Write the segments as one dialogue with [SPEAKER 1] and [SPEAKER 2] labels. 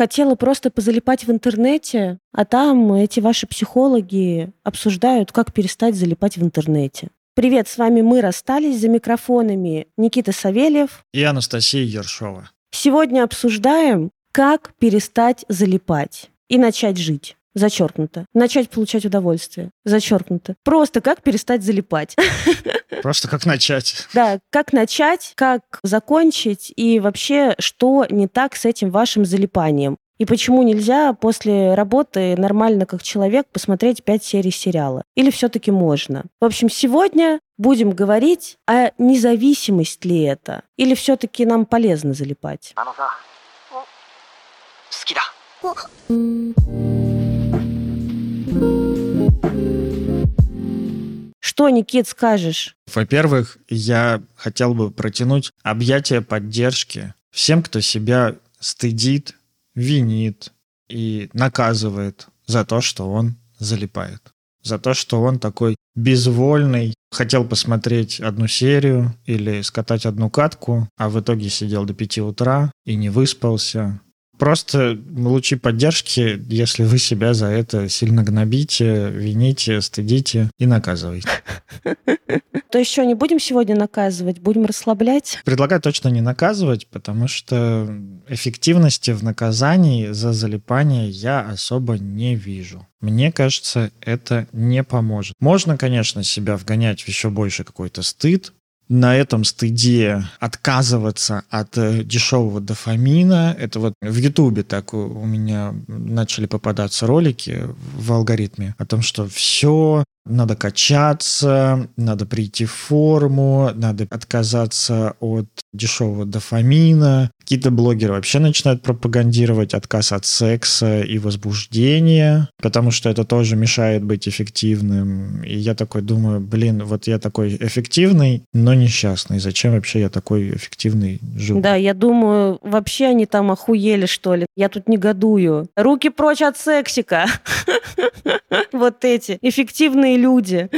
[SPEAKER 1] Хотела просто позалипать в интернете, а там эти ваши психологи обсуждают, как перестать залипать в интернете. Привет, с вами мы расстались за микрофонами Никита Савельев
[SPEAKER 2] и Анастасия Ершова.
[SPEAKER 1] Сегодня обсуждаем, как перестать залипать и начать жить. Зачеркнуто. Начать получать удовольствие. Зачеркнуто. Просто как перестать залипать.
[SPEAKER 2] Просто как начать.
[SPEAKER 1] Да, как начать, как закончить и вообще, что не так с этим вашим залипанием. И почему нельзя после работы нормально как человек посмотреть пять серий сериала? Или все-таки можно? В общем, сегодня будем говорить, а независимость ли это? Или все-таки нам полезно залипать? Что, Никит, скажешь?
[SPEAKER 2] Во-первых, я хотел бы протянуть объятия поддержки всем, кто себя стыдит, винит и наказывает за то, что он залипает. За то, что он такой безвольный, хотел посмотреть одну серию или скатать одну катку, а в итоге сидел до пяти утра и не выспался, Просто лучи поддержки, если вы себя за это сильно гнобите, вините, стыдите и наказываете.
[SPEAKER 1] То еще не будем сегодня наказывать, будем расслаблять?
[SPEAKER 2] Предлагаю точно не наказывать, потому что эффективности в наказании за залипание я особо не вижу. Мне кажется, это не поможет. Можно, конечно, себя вгонять в еще больше какой-то стыд, на этом стыде отказываться от э, дешевого дофамина. Это вот в Ютубе так у меня начали попадаться ролики в алгоритме о том, что все надо качаться, надо прийти в форму, надо отказаться от дешевого дофамина. Какие-то блогеры вообще начинают пропагандировать отказ от секса и возбуждения, потому что это тоже мешает быть эффективным. И я такой думаю, блин, вот я такой эффективный, но несчастный. Зачем вообще я такой эффективный живу?
[SPEAKER 1] Да, я думаю, вообще они там охуели, что ли. Я тут негодую. Руки прочь от сексика. Вот эти эффективные люди.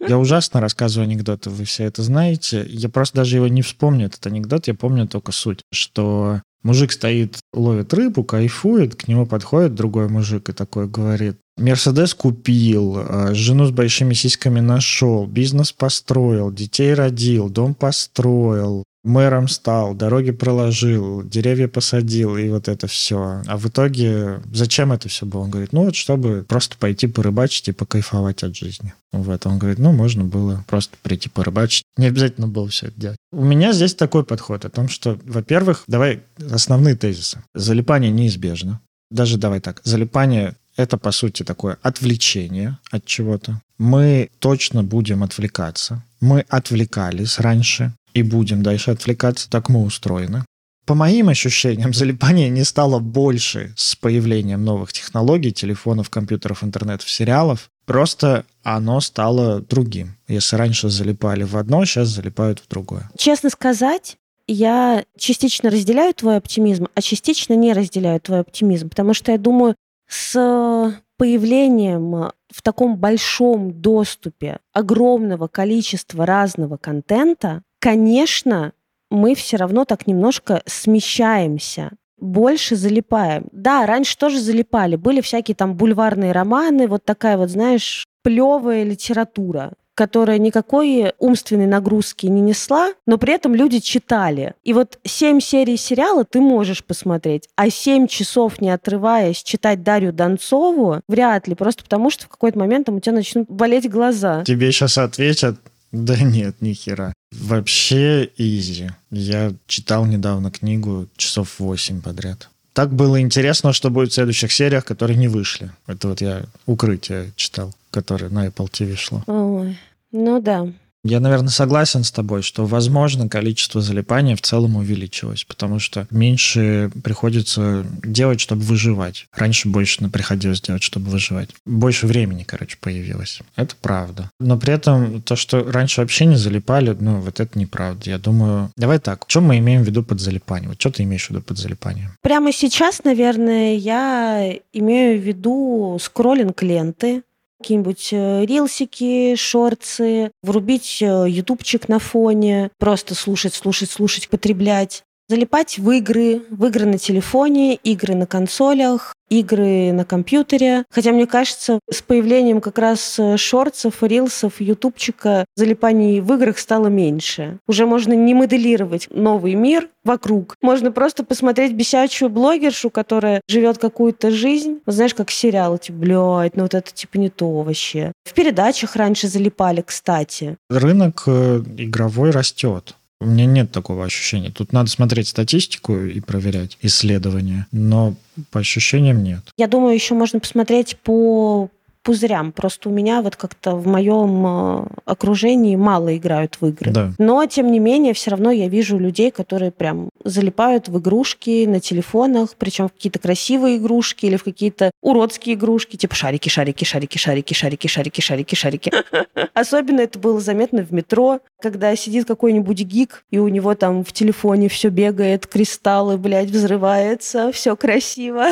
[SPEAKER 2] Я ужасно рассказываю анекдоты, вы все это знаете. Я просто даже его не вспомню, этот анекдот, я помню только суть, что мужик стоит, ловит рыбу, кайфует, к нему подходит другой мужик и такой говорит, Мерседес купил, а, жену с большими сиськами нашел, бизнес построил, детей родил, дом построил, мэром стал, дороги проложил, деревья посадил, и вот это все. А в итоге зачем это все было? Он говорит, ну вот чтобы просто пойти порыбачить и покайфовать от жизни. Вот он говорит, ну можно было просто прийти порыбачить. Не обязательно было все это делать. У меня здесь такой подход о том, что, во-первых, давай основные тезисы. Залипание неизбежно. Даже давай так, залипание это, по сути, такое отвлечение от чего-то. Мы точно будем отвлекаться. Мы отвлекались раньше и будем дальше отвлекаться, так мы устроены. По моим ощущениям, залипание не стало больше с появлением новых технологий, телефонов, компьютеров, интернетов, сериалов. Просто оно стало другим. Если раньше залипали в одно, сейчас залипают в другое.
[SPEAKER 1] Честно сказать, я частично разделяю твой оптимизм, а частично не разделяю твой оптимизм, потому что я думаю, с появлением в таком большом доступе огромного количества разного контента конечно, мы все равно так немножко смещаемся больше залипаем. Да, раньше тоже залипали. Были всякие там бульварные романы, вот такая вот, знаешь, плевая литература которая никакой умственной нагрузки не несла, но при этом люди читали. И вот семь серий сериала ты можешь посмотреть, а семь часов не отрываясь читать Дарью Донцову вряд ли, просто потому что в какой-то момент там у тебя начнут болеть глаза.
[SPEAKER 2] Тебе сейчас ответят, да нет, ни хера. Вообще изи. Я читал недавно книгу часов 8 подряд. Так было интересно, что будет в следующих сериях, которые не вышли. Это вот я «Укрытие» читал, которое на Apple TV шло.
[SPEAKER 1] Ой, ну да.
[SPEAKER 2] Я, наверное, согласен с тобой, что, возможно, количество залипания в целом увеличилось, потому что меньше приходится делать, чтобы выживать. Раньше больше приходилось делать, чтобы выживать. Больше времени, короче, появилось. Это правда. Но при этом то, что раньше вообще не залипали, ну, вот это неправда. Я думаю, давай так, что мы имеем в виду под залипанием? Вот что ты имеешь в виду под залипанием?
[SPEAKER 1] Прямо сейчас, наверное, я имею в виду скроллинг ленты, какие-нибудь э, рилсики, шорцы, врубить э, ютубчик на фоне, просто слушать, слушать, слушать, потреблять. залипать в игры, в игры на телефоне, игры на консолях, игры на компьютере. Хотя, мне кажется, с появлением как раз э, шортсов, рилсов, ютубчика залипаний в играх стало меньше. Уже можно не моделировать новый мир вокруг. Можно просто посмотреть бесячую блогершу, которая живет какую-то жизнь. Вот знаешь, как сериал, типа, блядь, ну вот это типа не то вообще. В передачах раньше залипали, кстати.
[SPEAKER 2] Рынок э, игровой растет. У меня нет такого ощущения. Тут надо смотреть статистику и проверять исследования, но по ощущениям нет.
[SPEAKER 1] Я думаю, еще можно посмотреть по пузырям. Просто у меня вот как-то в моем э, окружении мало играют в игры.
[SPEAKER 2] Да.
[SPEAKER 1] Но, тем не менее, все равно я вижу людей, которые прям залипают в игрушки на телефонах, причем в какие-то красивые игрушки или в какие-то уродские игрушки, типа шарики, шарики, шарики, шарики, шарики, шарики, шарики, шарики. Особенно это было заметно в метро, когда сидит какой-нибудь гик, и у него там в телефоне все бегает, кристаллы, блядь, взрывается, все красиво.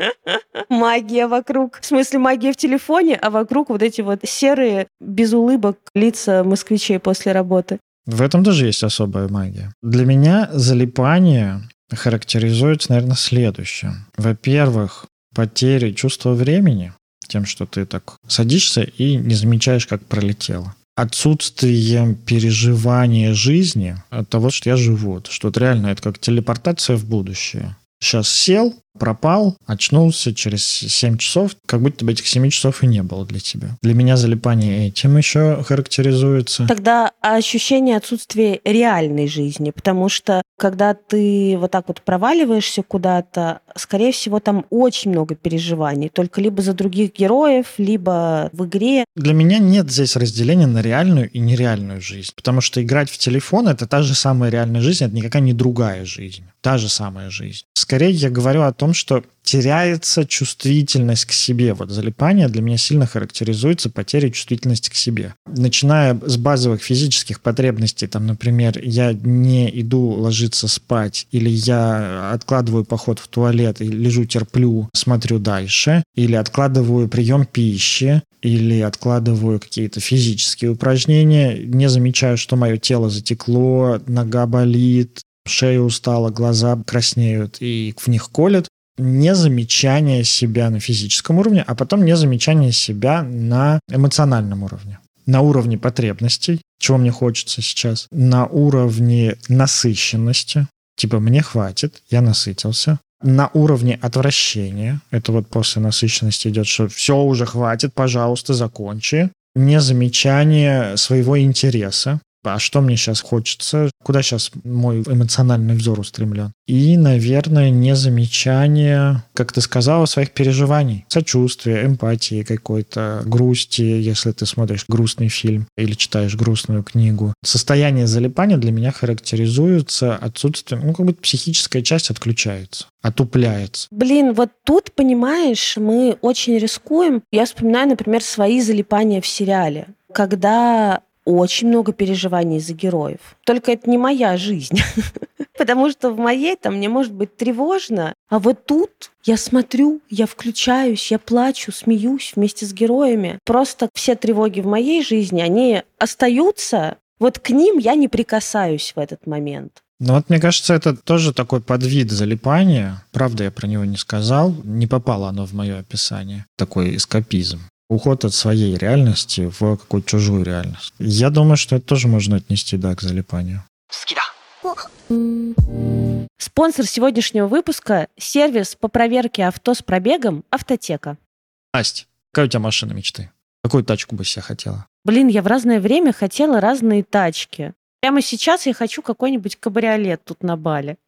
[SPEAKER 1] Магия вокруг. В смысле, магия в телефоне телефоне, а вокруг вот эти вот серые, без улыбок лица москвичей после работы.
[SPEAKER 2] В этом тоже есть особая магия. Для меня залипание характеризуется, наверное, следующее. Во-первых, потери чувства времени, тем, что ты так садишься и не замечаешь, как пролетело. Отсутствием переживания жизни от того, что я живу. Что вот реально это как телепортация в будущее. Сейчас сел, пропал, очнулся через 7 часов, как будто бы этих 7 часов и не было для тебя. Для меня залипание этим еще характеризуется.
[SPEAKER 1] Тогда ощущение отсутствия реальной жизни, потому что когда ты вот так вот проваливаешься куда-то, скорее всего, там очень много переживаний, только либо за других героев, либо в игре.
[SPEAKER 2] Для меня нет здесь разделения на реальную и нереальную жизнь, потому что играть в телефон — это та же самая реальная жизнь, это никакая не другая жизнь, та же самая жизнь. Скорее я говорю о том, том, что теряется чувствительность к себе. Вот залипание для меня сильно характеризуется потерей чувствительности к себе. Начиная с базовых физических потребностей, там, например, я не иду ложиться спать, или я откладываю поход в туалет, и лежу, терплю, смотрю дальше, или откладываю прием пищи, или откладываю какие-то физические упражнения, не замечаю, что мое тело затекло, нога болит, шея устала, глаза краснеют и в них колят, не замечание себя на физическом уровне, а потом не замечание себя на эмоциональном уровне. На уровне потребностей, чего мне хочется сейчас, на уровне насыщенности, типа мне хватит, я насытился, на уровне отвращения, это вот после насыщенности идет, что все уже хватит, пожалуйста, закончи, незамечание своего интереса, а что мне сейчас хочется, куда сейчас мой эмоциональный взор устремлен. И, наверное, не замечание, как ты сказала, своих переживаний, сочувствия, эмпатии какой-то, грусти, если ты смотришь грустный фильм или читаешь грустную книгу. Состояние залипания для меня характеризуется отсутствием, ну, как будто психическая часть отключается отупляется.
[SPEAKER 1] Блин, вот тут, понимаешь, мы очень рискуем. Я вспоминаю, например, свои залипания в сериале когда очень много переживаний за героев. Только это не моя жизнь. Потому что в моей там мне может быть тревожно, а вот тут я смотрю, я включаюсь, я плачу, смеюсь вместе с героями. Просто все тревоги в моей жизни, они остаются, вот к ним я не прикасаюсь в этот момент.
[SPEAKER 2] Ну вот мне кажется, это тоже такой подвид залипания. Правда, я про него не сказал. Не попало оно в мое описание. Такой эскапизм уход от своей реальности в какую-то чужую реальность. Я думаю, что это тоже можно отнести, да, к залипанию.
[SPEAKER 1] Спонсор сегодняшнего выпуска – сервис по проверке авто с пробегом «Автотека».
[SPEAKER 2] Настя, какая у тебя машина мечты? Какую тачку бы себе хотела?
[SPEAKER 1] Блин, я в разное время хотела разные тачки. Прямо сейчас я хочу какой-нибудь кабриолет тут на Бали.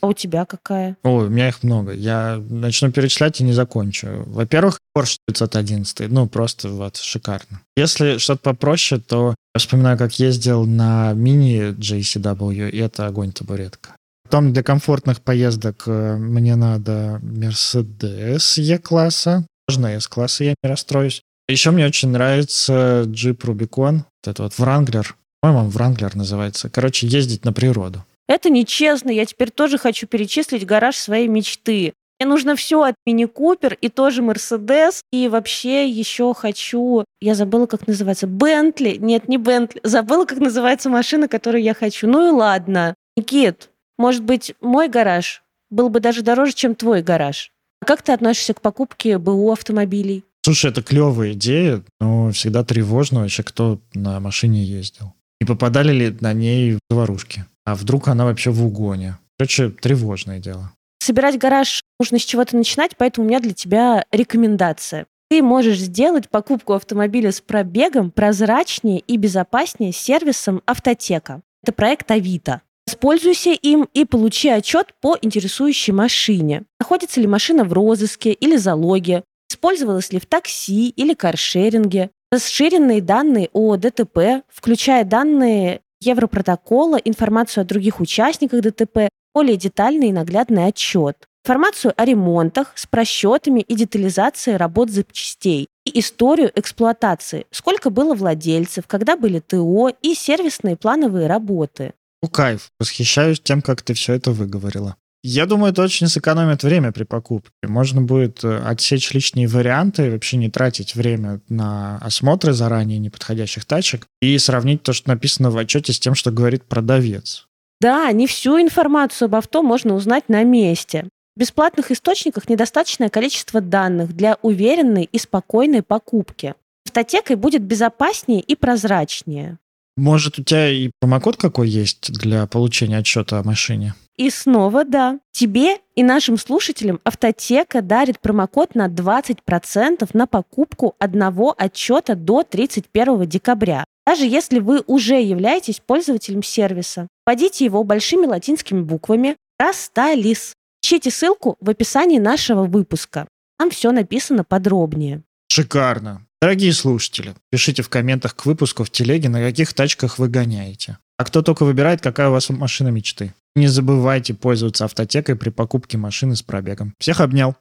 [SPEAKER 1] А у тебя какая?
[SPEAKER 2] Ой, у меня их много. Я начну перечислять и не закончу. Во-первых, Porsche 911. Ну, просто вот шикарно. Если что-то попроще, то я вспоминаю, как ездил на мини JCW, и это огонь-табуретка. Потом для комфортных поездок э, мне надо Mercedes E-класса. Можно S-класса, я не расстроюсь. Еще мне очень нравится Jeep Rubicon. Вот это вот Wrangler по-моему, Вранглер называется. Короче, ездить на природу.
[SPEAKER 1] Это нечестно. Я теперь тоже хочу перечислить гараж своей мечты. Мне нужно все от Мини Купер и тоже Мерседес. И вообще еще хочу... Я забыла, как называется. Бентли. Нет, не Бентли. Забыла, как называется машина, которую я хочу. Ну и ладно. Никит, Может быть, мой гараж был бы даже дороже, чем твой гараж. А как ты относишься к покупке БУ автомобилей?
[SPEAKER 2] Слушай, это клевая идея, но всегда тревожно вообще, кто на машине ездил. Не попадали ли на ней заварушки? А вдруг она вообще в угоне? Короче, тревожное дело.
[SPEAKER 1] Собирать гараж нужно с чего-то начинать, поэтому у меня для тебя рекомендация. Ты можешь сделать покупку автомобиля с пробегом прозрачнее и безопаснее сервисом «Автотека». Это проект Авито. Воспользуйся им и получи отчет по интересующей машине. Находится ли машина в розыске или залоге, использовалась ли в такси или каршеринге, расширенные данные о ДТП, включая данные Европротокола, информацию о других участниках ДТП, более детальный и наглядный отчет, информацию о ремонтах с просчетами и детализацией работ запчастей и историю эксплуатации, сколько было владельцев, когда были ТО и сервисные плановые работы.
[SPEAKER 2] Ну, кайф. Восхищаюсь тем, как ты все это выговорила. Я думаю, это очень сэкономит время при покупке. Можно будет э, отсечь лишние варианты, вообще не тратить время на осмотры заранее неподходящих тачек и сравнить то, что написано в отчете с тем, что говорит продавец.
[SPEAKER 1] Да, не всю информацию об авто можно узнать на месте. В бесплатных источниках недостаточное количество данных для уверенной и спокойной покупки. Автотекой будет безопаснее и прозрачнее.
[SPEAKER 2] Может, у тебя и промокод какой есть для получения отчета о машине?
[SPEAKER 1] И снова да. Тебе и нашим слушателям Автотека дарит промокод на 20% на покупку одного отчета до 31 декабря. Даже если вы уже являетесь пользователем сервиса. Вводите его большими латинскими буквами «Расталис». Ищите ссылку в описании нашего выпуска. Там все написано подробнее.
[SPEAKER 2] Шикарно. Дорогие слушатели, пишите в комментах к выпуску в телеге, на каких тачках вы гоняете. А кто только выбирает, какая у вас машина мечты. Не забывайте пользоваться автотекой при покупке машины с пробегом. Всех обнял.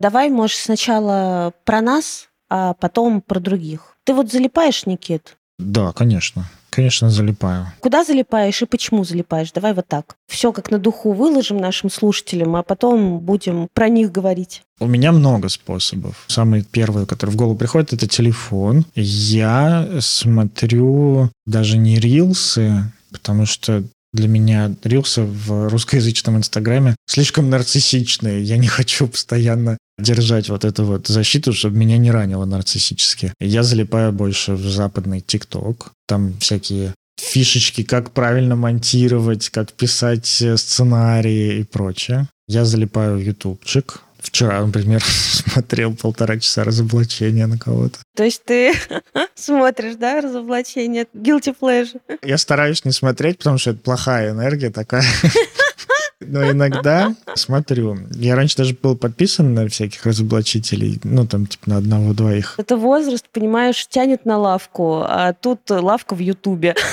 [SPEAKER 1] Давай, может, сначала про нас, а потом про других. Ты вот залипаешь, Никит?
[SPEAKER 2] Да, конечно. Конечно, залипаю.
[SPEAKER 1] Куда залипаешь и почему залипаешь? Давай вот так. Все как на духу выложим нашим слушателям, а потом будем про них говорить.
[SPEAKER 2] У меня много способов. Самый первый, который в голову приходит, это телефон. Я смотрю даже не рилсы, потому что для меня рилсы в русскоязычном инстаграме слишком нарциссичные. Я не хочу постоянно держать вот эту вот защиту, чтобы меня не ранило нарциссически. Я залипаю больше в западный ТикТок. Там всякие фишечки, как правильно монтировать, как писать э, сценарии и прочее. Я залипаю в ютубчик. Вчера, например, смотрел полтора часа разоблачения на кого-то.
[SPEAKER 1] То есть ты смотришь, да, разоблачение? Guilty pleasure.
[SPEAKER 2] Я стараюсь не смотреть, потому что это плохая энергия такая. Но иногда смотрю. Я раньше даже был подписан на всяких разоблачителей, ну, там, типа, на одного-двоих.
[SPEAKER 1] Это возраст, понимаешь, тянет на лавку, а тут лавка в Ютубе.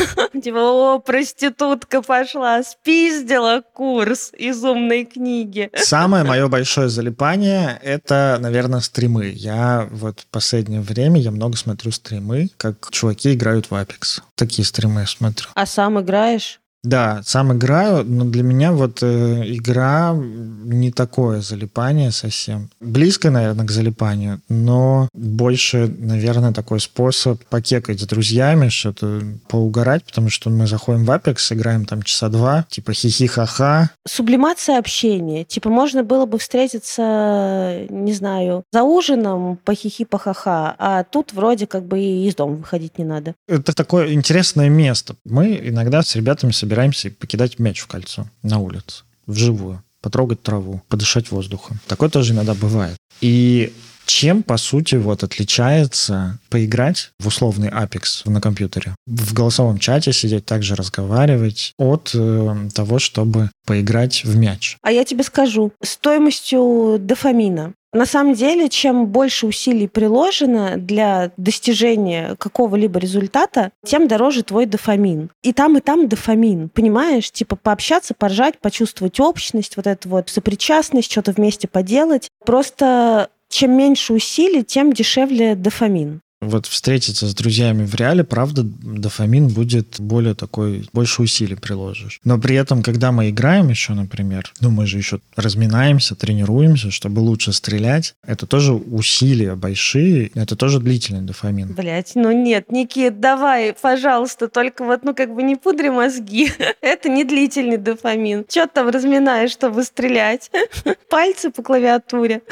[SPEAKER 1] Типа, о, проститутка пошла, спиздила курс из умной книги.
[SPEAKER 2] Самое мое большое залипание — это, наверное, стримы. Я вот в последнее время, я много смотрю стримы, как чуваки играют в Apex. Такие стримы я смотрю.
[SPEAKER 1] А сам играешь?
[SPEAKER 2] Да, сам играю, но для меня вот э, игра не такое залипание совсем. Близко, наверное, к залипанию, но больше, наверное, такой способ покекать с друзьями, что-то поугарать, потому что мы заходим в Apex, играем там часа два, типа хихи-ха-ха.
[SPEAKER 1] Сублимация общения. Типа можно было бы встретиться, не знаю, за ужином по хихи-па-ха-ха, а тут вроде как бы и из дома выходить не надо.
[SPEAKER 2] Это такое интересное место. Мы иногда с ребятами собираемся собираемся покидать мяч в кольцо на улице, вживую, потрогать траву, подышать воздухом. Такое тоже иногда бывает. И чем, по сути, вот отличается поиграть в условный Apex на компьютере, в голосовом чате сидеть, также разговаривать от э, того, чтобы поиграть в мяч?
[SPEAKER 1] А я тебе скажу, стоимостью дофамина. На самом деле, чем больше усилий приложено для достижения какого-либо результата, тем дороже твой дофамин. И там, и там дофамин, понимаешь? Типа пообщаться, поржать, почувствовать общность, вот эту вот сопричастность, что-то вместе поделать. Просто чем меньше усилий, тем дешевле дофамин.
[SPEAKER 2] Вот встретиться с друзьями в реале, правда, дофамин будет более такой, больше усилий приложишь. Но при этом, когда мы играем еще, например, ну мы же еще разминаемся, тренируемся, чтобы лучше стрелять, это тоже усилия большие, это тоже длительный дофамин.
[SPEAKER 1] Блять, ну нет, Никит, давай, пожалуйста, только вот, ну как бы не пудри мозги. это не длительный дофамин. Че там разминаешь, чтобы стрелять? Пальцы по клавиатуре.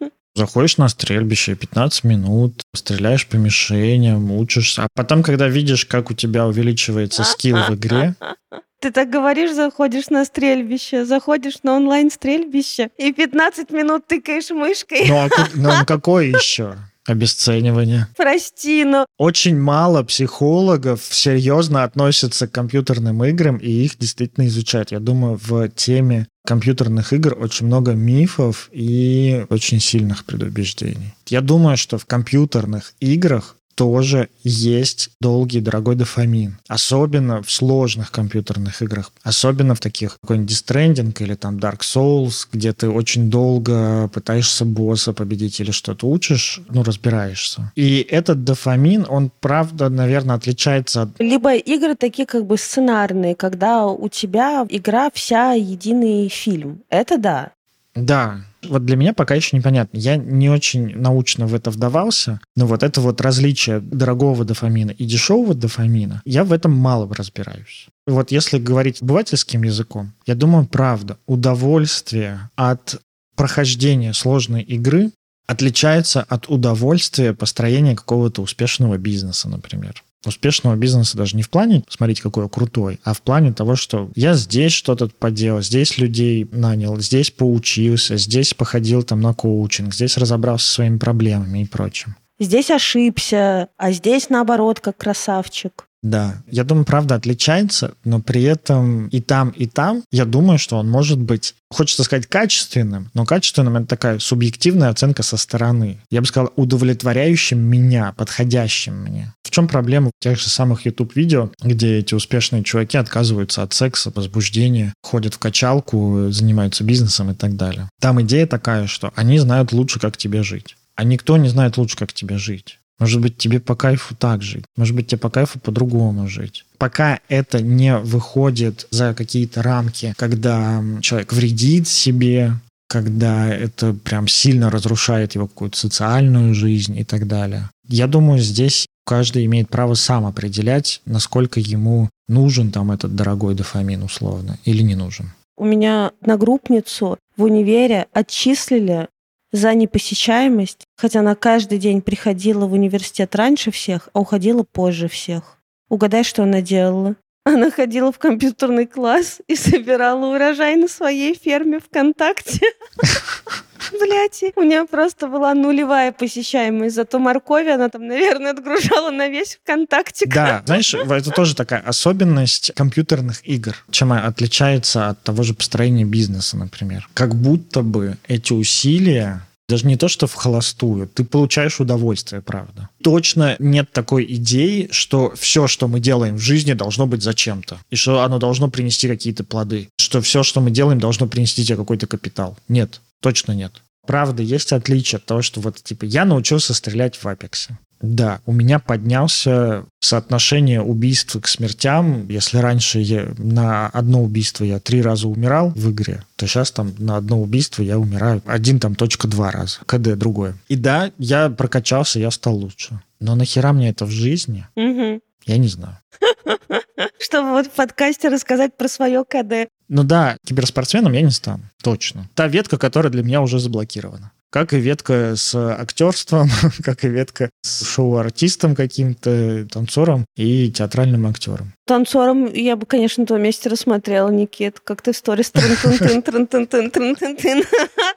[SPEAKER 2] Заходишь на стрельбище, 15 минут, стреляешь по мишеням, учишься. А потом, когда видишь, как у тебя увеличивается скилл в игре,
[SPEAKER 1] ты так говоришь, заходишь на стрельбище, заходишь на онлайн-стрельбище и 15 минут тыкаешь мышкой.
[SPEAKER 2] Ну, а, ну какой еще? Обесценивание.
[SPEAKER 1] Прости, но...
[SPEAKER 2] Очень мало психологов серьезно относятся к компьютерным играм и их действительно изучают. Я думаю, в теме компьютерных игр очень много мифов и очень сильных предубеждений. Я думаю, что в компьютерных играх тоже есть долгий дорогой дофамин. Особенно в сложных компьютерных играх. Особенно в таких, какой-нибудь Death или там Dark Souls, где ты очень долго пытаешься босса победить или что-то учишь, ну, разбираешься. И этот дофамин, он, правда, наверное, отличается от...
[SPEAKER 1] Либо игры такие как бы сценарные, когда у тебя игра вся единый фильм. Это да.
[SPEAKER 2] Да, вот для меня пока еще непонятно. Я не очень научно в это вдавался, но вот это вот различие дорогого дофамина и дешевого дофамина, я в этом мало разбираюсь. Вот если говорить обывательским языком, я думаю, правда, удовольствие от прохождения сложной игры отличается от удовольствия построения какого-то успешного бизнеса, например успешного бизнеса даже не в плане смотрите, какой я крутой, а в плане того, что я здесь что-то поделал, здесь людей нанял, здесь поучился, здесь походил там на коучинг, здесь разобрался со своими проблемами и прочим.
[SPEAKER 1] Здесь ошибся, а здесь наоборот, как красавчик.
[SPEAKER 2] Да, я думаю, правда отличается, но при этом и там, и там, я думаю, что он может быть, хочется сказать, качественным, но качественным это такая субъективная оценка со стороны. Я бы сказал, удовлетворяющим меня, подходящим мне. Чем проблема тех же самых YouTube-видео, где эти успешные чуваки отказываются от секса, возбуждения, ходят в качалку, занимаются бизнесом и так далее. Там идея такая, что они знают лучше, как тебе жить. А никто не знает лучше, как тебе жить. Может быть, тебе по кайфу так жить. Может быть, тебе по кайфу по-другому жить. Пока это не выходит за какие-то рамки, когда человек вредит себе, когда это прям сильно разрушает его какую-то социальную жизнь и так далее. Я думаю, здесь каждый имеет право сам определять, насколько ему нужен там этот дорогой дофамин условно или не нужен.
[SPEAKER 1] У меня одногруппницу в универе отчислили за непосещаемость, хотя она каждый день приходила в университет раньше всех, а уходила позже всех. Угадай, что она делала? Она ходила в компьютерный класс и собирала урожай на своей ферме ВКонтакте. Блять, у нее просто была нулевая посещаемость. Зато моркови она там, наверное, отгружала на весь ВКонтакте.
[SPEAKER 2] Да, знаешь, это тоже такая особенность компьютерных игр, чем отличается от того же построения бизнеса, например. Как будто бы эти усилия даже не то, что в холостую, ты получаешь удовольствие, правда. Точно нет такой идеи, что все, что мы делаем в жизни, должно быть зачем-то. И что оно должно принести какие-то плоды. Что все, что мы делаем, должно принести тебе какой-то капитал. Нет, точно нет. Правда, есть отличие от того, что вот, типа, я научился стрелять в Апексе. Да, у меня поднялся соотношение убийств к смертям. Если раньше я, на одно убийство я три раза умирал в игре, то сейчас там на одно убийство я умираю один там точка два раза. КД другое. И да, я прокачался, я стал лучше. Но нахера мне это в жизни?
[SPEAKER 1] Угу.
[SPEAKER 2] Я не знаю.
[SPEAKER 1] Чтобы вот в подкасте рассказать про свое КД.
[SPEAKER 2] Ну да, киберспортсменом я не стану, точно. Та ветка, которая для меня уже заблокирована как и ветка с актерством, как и ветка с шоу-артистом каким-то, танцором и театральным актером.
[SPEAKER 1] Танцором я бы, конечно, на твоем месте рассмотрела, Никит, как ты в сторис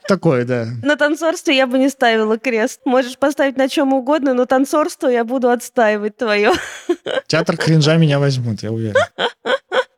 [SPEAKER 2] Такое, да.
[SPEAKER 1] На танцорстве я бы не ставила крест. Можешь поставить на чем угодно, но танцорство я буду отстаивать твое.
[SPEAKER 2] Театр кринжа меня возьмут, я уверен.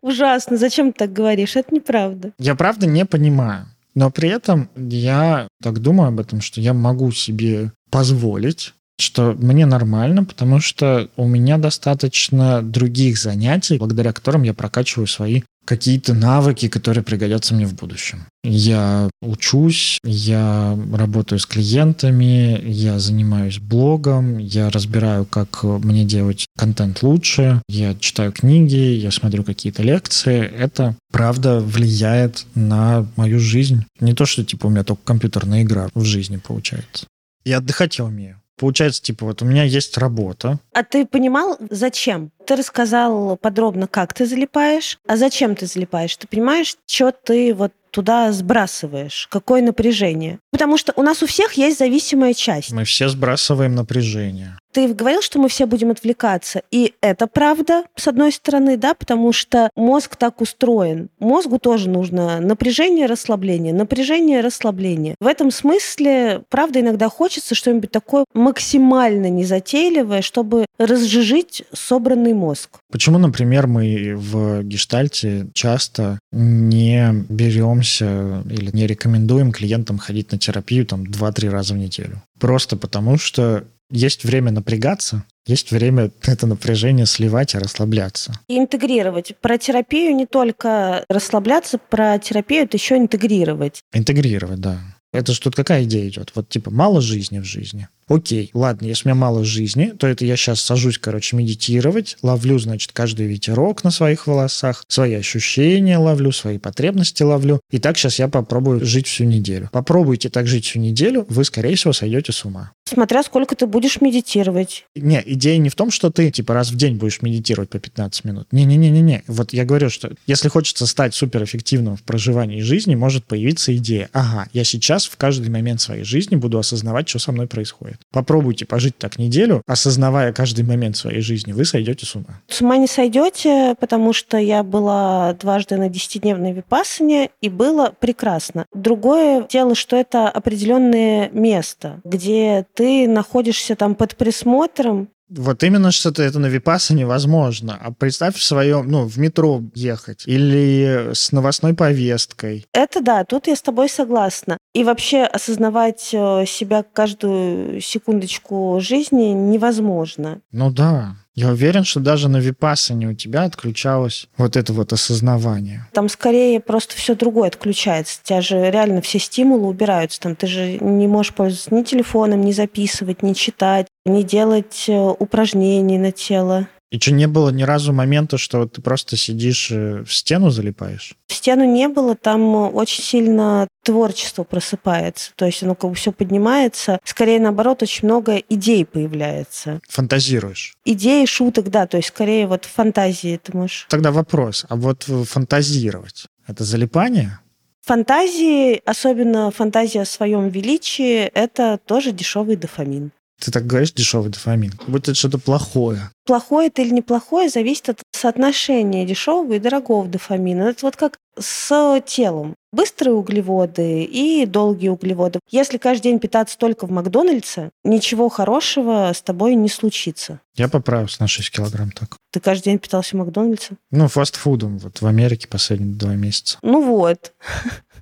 [SPEAKER 1] Ужасно. Зачем ты так говоришь? Это неправда.
[SPEAKER 2] Я правда не понимаю. Но при этом я так думаю об этом, что я могу себе позволить что мне нормально, потому что у меня достаточно других занятий, благодаря которым я прокачиваю свои какие-то навыки, которые пригодятся мне в будущем. Я учусь, я работаю с клиентами, я занимаюсь блогом, я разбираю, как мне делать контент лучше, я читаю книги, я смотрю какие-то лекции. Это, правда, влияет на мою жизнь. Не то, что типа у меня только компьютерная игра в жизни получается. Я отдыхать я умею. Получается, типа, вот у меня есть работа.
[SPEAKER 1] А ты понимал, зачем? Ты рассказал подробно, как ты залипаешь, а зачем ты залипаешь? Ты понимаешь, что ты вот туда сбрасываешь? Какое напряжение? Потому что у нас у всех есть зависимая часть.
[SPEAKER 2] Мы все сбрасываем напряжение.
[SPEAKER 1] Ты говорил, что мы все будем отвлекаться. И это правда, с одной стороны, да, потому что мозг так устроен. Мозгу тоже нужно напряжение, расслабление, напряжение, расслабление. В этом смысле, правда, иногда хочется что-нибудь такое максимально незатейливое, чтобы разжижить собранный мозг.
[SPEAKER 2] Почему, например, мы в гештальте часто не беремся или не рекомендуем клиентам ходить на терапию там 2-3 раза в неделю? Просто потому, что есть время напрягаться, есть время это напряжение сливать и расслабляться.
[SPEAKER 1] И интегрировать. Про терапию не только расслабляться, про терапию это еще интегрировать.
[SPEAKER 2] Интегрировать, да. Это же тут какая идея идет? Вот типа мало жизни в жизни. Окей, ладно, если у меня мало жизни, то это я сейчас сажусь, короче, медитировать, ловлю, значит, каждый ветерок на своих волосах, свои ощущения ловлю, свои потребности ловлю. И так сейчас я попробую жить всю неделю. Попробуйте так жить всю неделю, вы, скорее всего, сойдете с ума.
[SPEAKER 1] Смотря сколько ты будешь медитировать.
[SPEAKER 2] Не, идея не в том, что ты, типа, раз в день будешь медитировать по 15 минут. Не-не-не-не-не. Вот я говорю, что если хочется стать суперэффективным в проживании жизни, может появиться идея. Ага, я сейчас в каждый момент своей жизни буду осознавать, что со мной происходит. Попробуйте пожить так неделю, осознавая каждый момент своей жизни, вы сойдете с ума.
[SPEAKER 1] С ума не сойдете, потому что я была дважды на 10-дневной випассане, и было прекрасно. Другое дело, что это определенное место, где ты находишься там под присмотром,
[SPEAKER 2] вот именно что-то это на Випаса невозможно. А представь в своем, ну, в метро ехать или с новостной повесткой.
[SPEAKER 1] Это да, тут я с тобой согласна. И вообще осознавать э, себя каждую секундочку жизни невозможно.
[SPEAKER 2] Ну да. Я уверен, что даже на Випассане у тебя отключалось вот это вот осознавание.
[SPEAKER 1] Там скорее просто все другое отключается. У тебя же реально все стимулы убираются. Там ты же не можешь пользоваться ни телефоном, ни записывать, ни читать, ни делать э, упражнений на тело.
[SPEAKER 2] И что, не было ни разу момента, что ты просто сидишь э, в стену залипаешь?
[SPEAKER 1] В стену не было, там очень сильно творчество просыпается. То есть оно как бы все поднимается. Скорее, наоборот, очень много идей появляется.
[SPEAKER 2] Фантазируешь?
[SPEAKER 1] Идеи, шуток, да. То есть скорее вот фантазии ты можешь.
[SPEAKER 2] Тогда вопрос. А вот фантазировать – это залипание?
[SPEAKER 1] Фантазии, особенно фантазия о своем величии, это тоже дешевый дофамин.
[SPEAKER 2] Ты так говоришь, дешевый дофамин, будто это что-то плохое.
[SPEAKER 1] Плохое это или неплохое зависит от соотношения дешевого и дорогого дофамина. Это вот как с телом. Быстрые углеводы и долгие углеводы. Если каждый день питаться только в Макдональдсе, ничего хорошего с тобой не случится.
[SPEAKER 2] Я поправился на 6 килограмм так.
[SPEAKER 1] Ты каждый день питался в Макдональдсе?
[SPEAKER 2] Ну, фастфудом. Вот в Америке последние два месяца.
[SPEAKER 1] Ну вот.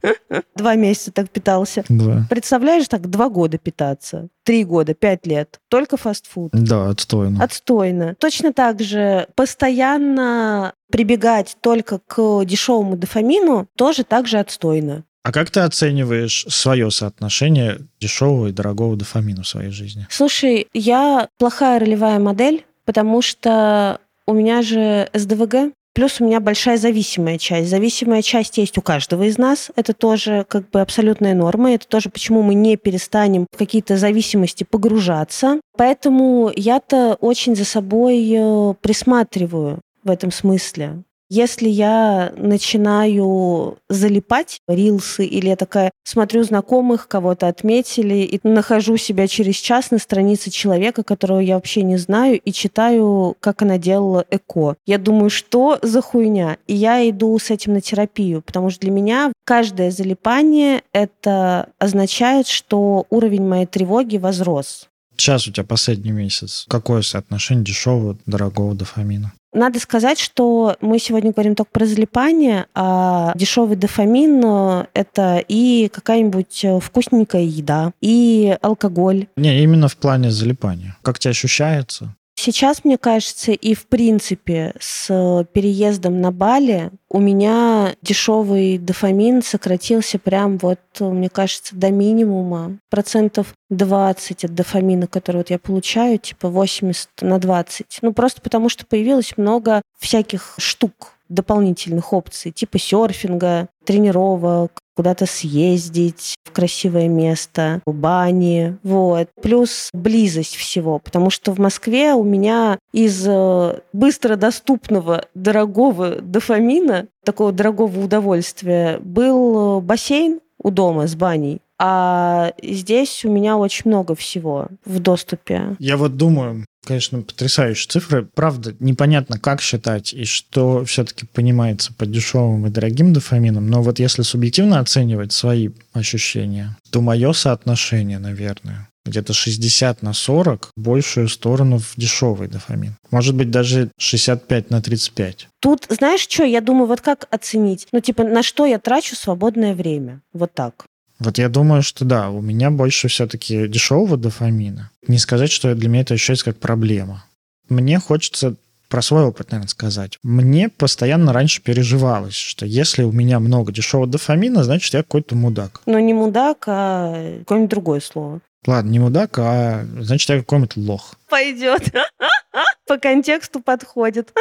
[SPEAKER 1] Два месяца так питался.
[SPEAKER 2] Да.
[SPEAKER 1] Представляешь, так два года питаться, три года, пять лет, только фастфуд.
[SPEAKER 2] Да, отстойно.
[SPEAKER 1] Отстойно. Точно так же постоянно прибегать только к дешевому дофамину тоже так же отстойно.
[SPEAKER 2] А как ты оцениваешь свое соотношение дешевого и дорогого дофамина в своей жизни?
[SPEAKER 1] Слушай, я плохая ролевая модель, потому что у меня же СДВГ, Плюс у меня большая зависимая часть. Зависимая часть есть у каждого из нас. Это тоже как бы абсолютная норма. Это тоже почему мы не перестанем в какие-то зависимости погружаться. Поэтому я-то очень за собой э, присматриваю в этом смысле. Если я начинаю залипать рилсы, или я такая смотрю знакомых, кого-то отметили, и нахожу себя через час на странице человека, которого я вообще не знаю, и читаю, как она делала ЭКО. Я думаю, что за хуйня? И я иду с этим на терапию, потому что для меня каждое залипание — это означает, что уровень моей тревоги возрос.
[SPEAKER 2] Сейчас у тебя последний месяц. Какое соотношение дешевого, дорогого дофамина?
[SPEAKER 1] Надо сказать, что мы сегодня говорим только про залипание, а дешевый дофамин э, — это и какая-нибудь э, вкусненькая еда, и алкоголь.
[SPEAKER 2] Не, именно в плане залипания. Как тебе ощущается?
[SPEAKER 1] Сейчас, мне кажется, и в принципе с переездом на Бали у меня дешевый дофамин сократился прям вот, мне кажется, до минимума. Процентов 20 от дофамина, который вот я получаю, типа 80 на 20. Ну, просто потому что появилось много всяких штук, дополнительных опций, типа серфинга, тренировок, куда-то съездить в красивое место, в бани, вот. Плюс близость всего, потому что в Москве у меня из э, быстро доступного дорогого дофамина, такого дорогого удовольствия, был бассейн у дома с баней, а здесь у меня очень много всего в доступе.
[SPEAKER 2] Я вот думаю, конечно, потрясающие цифры. Правда, непонятно, как считать и что все-таки понимается под дешевым и дорогим дофамином. Но вот если субъективно оценивать свои ощущения, то мое соотношение, наверное, где-то 60 на 40 большую сторону в дешевый дофамин. Может быть, даже 65 на 35.
[SPEAKER 1] Тут, знаешь что, я думаю, вот как оценить? Ну, типа, на что я трачу свободное время? Вот так.
[SPEAKER 2] Вот я думаю, что да, у меня больше все-таки дешевого дофамина. Не сказать, что для меня это ощущается как проблема. Мне хочется про свой опыт, наверное, сказать. Мне постоянно раньше переживалось, что если у меня много дешевого дофамина, значит, я какой-то мудак.
[SPEAKER 1] Но не мудак, а какое-нибудь другое слово.
[SPEAKER 2] Ладно, не мудак, а значит, я какой-нибудь лох.
[SPEAKER 1] Пойдет. По контексту подходит.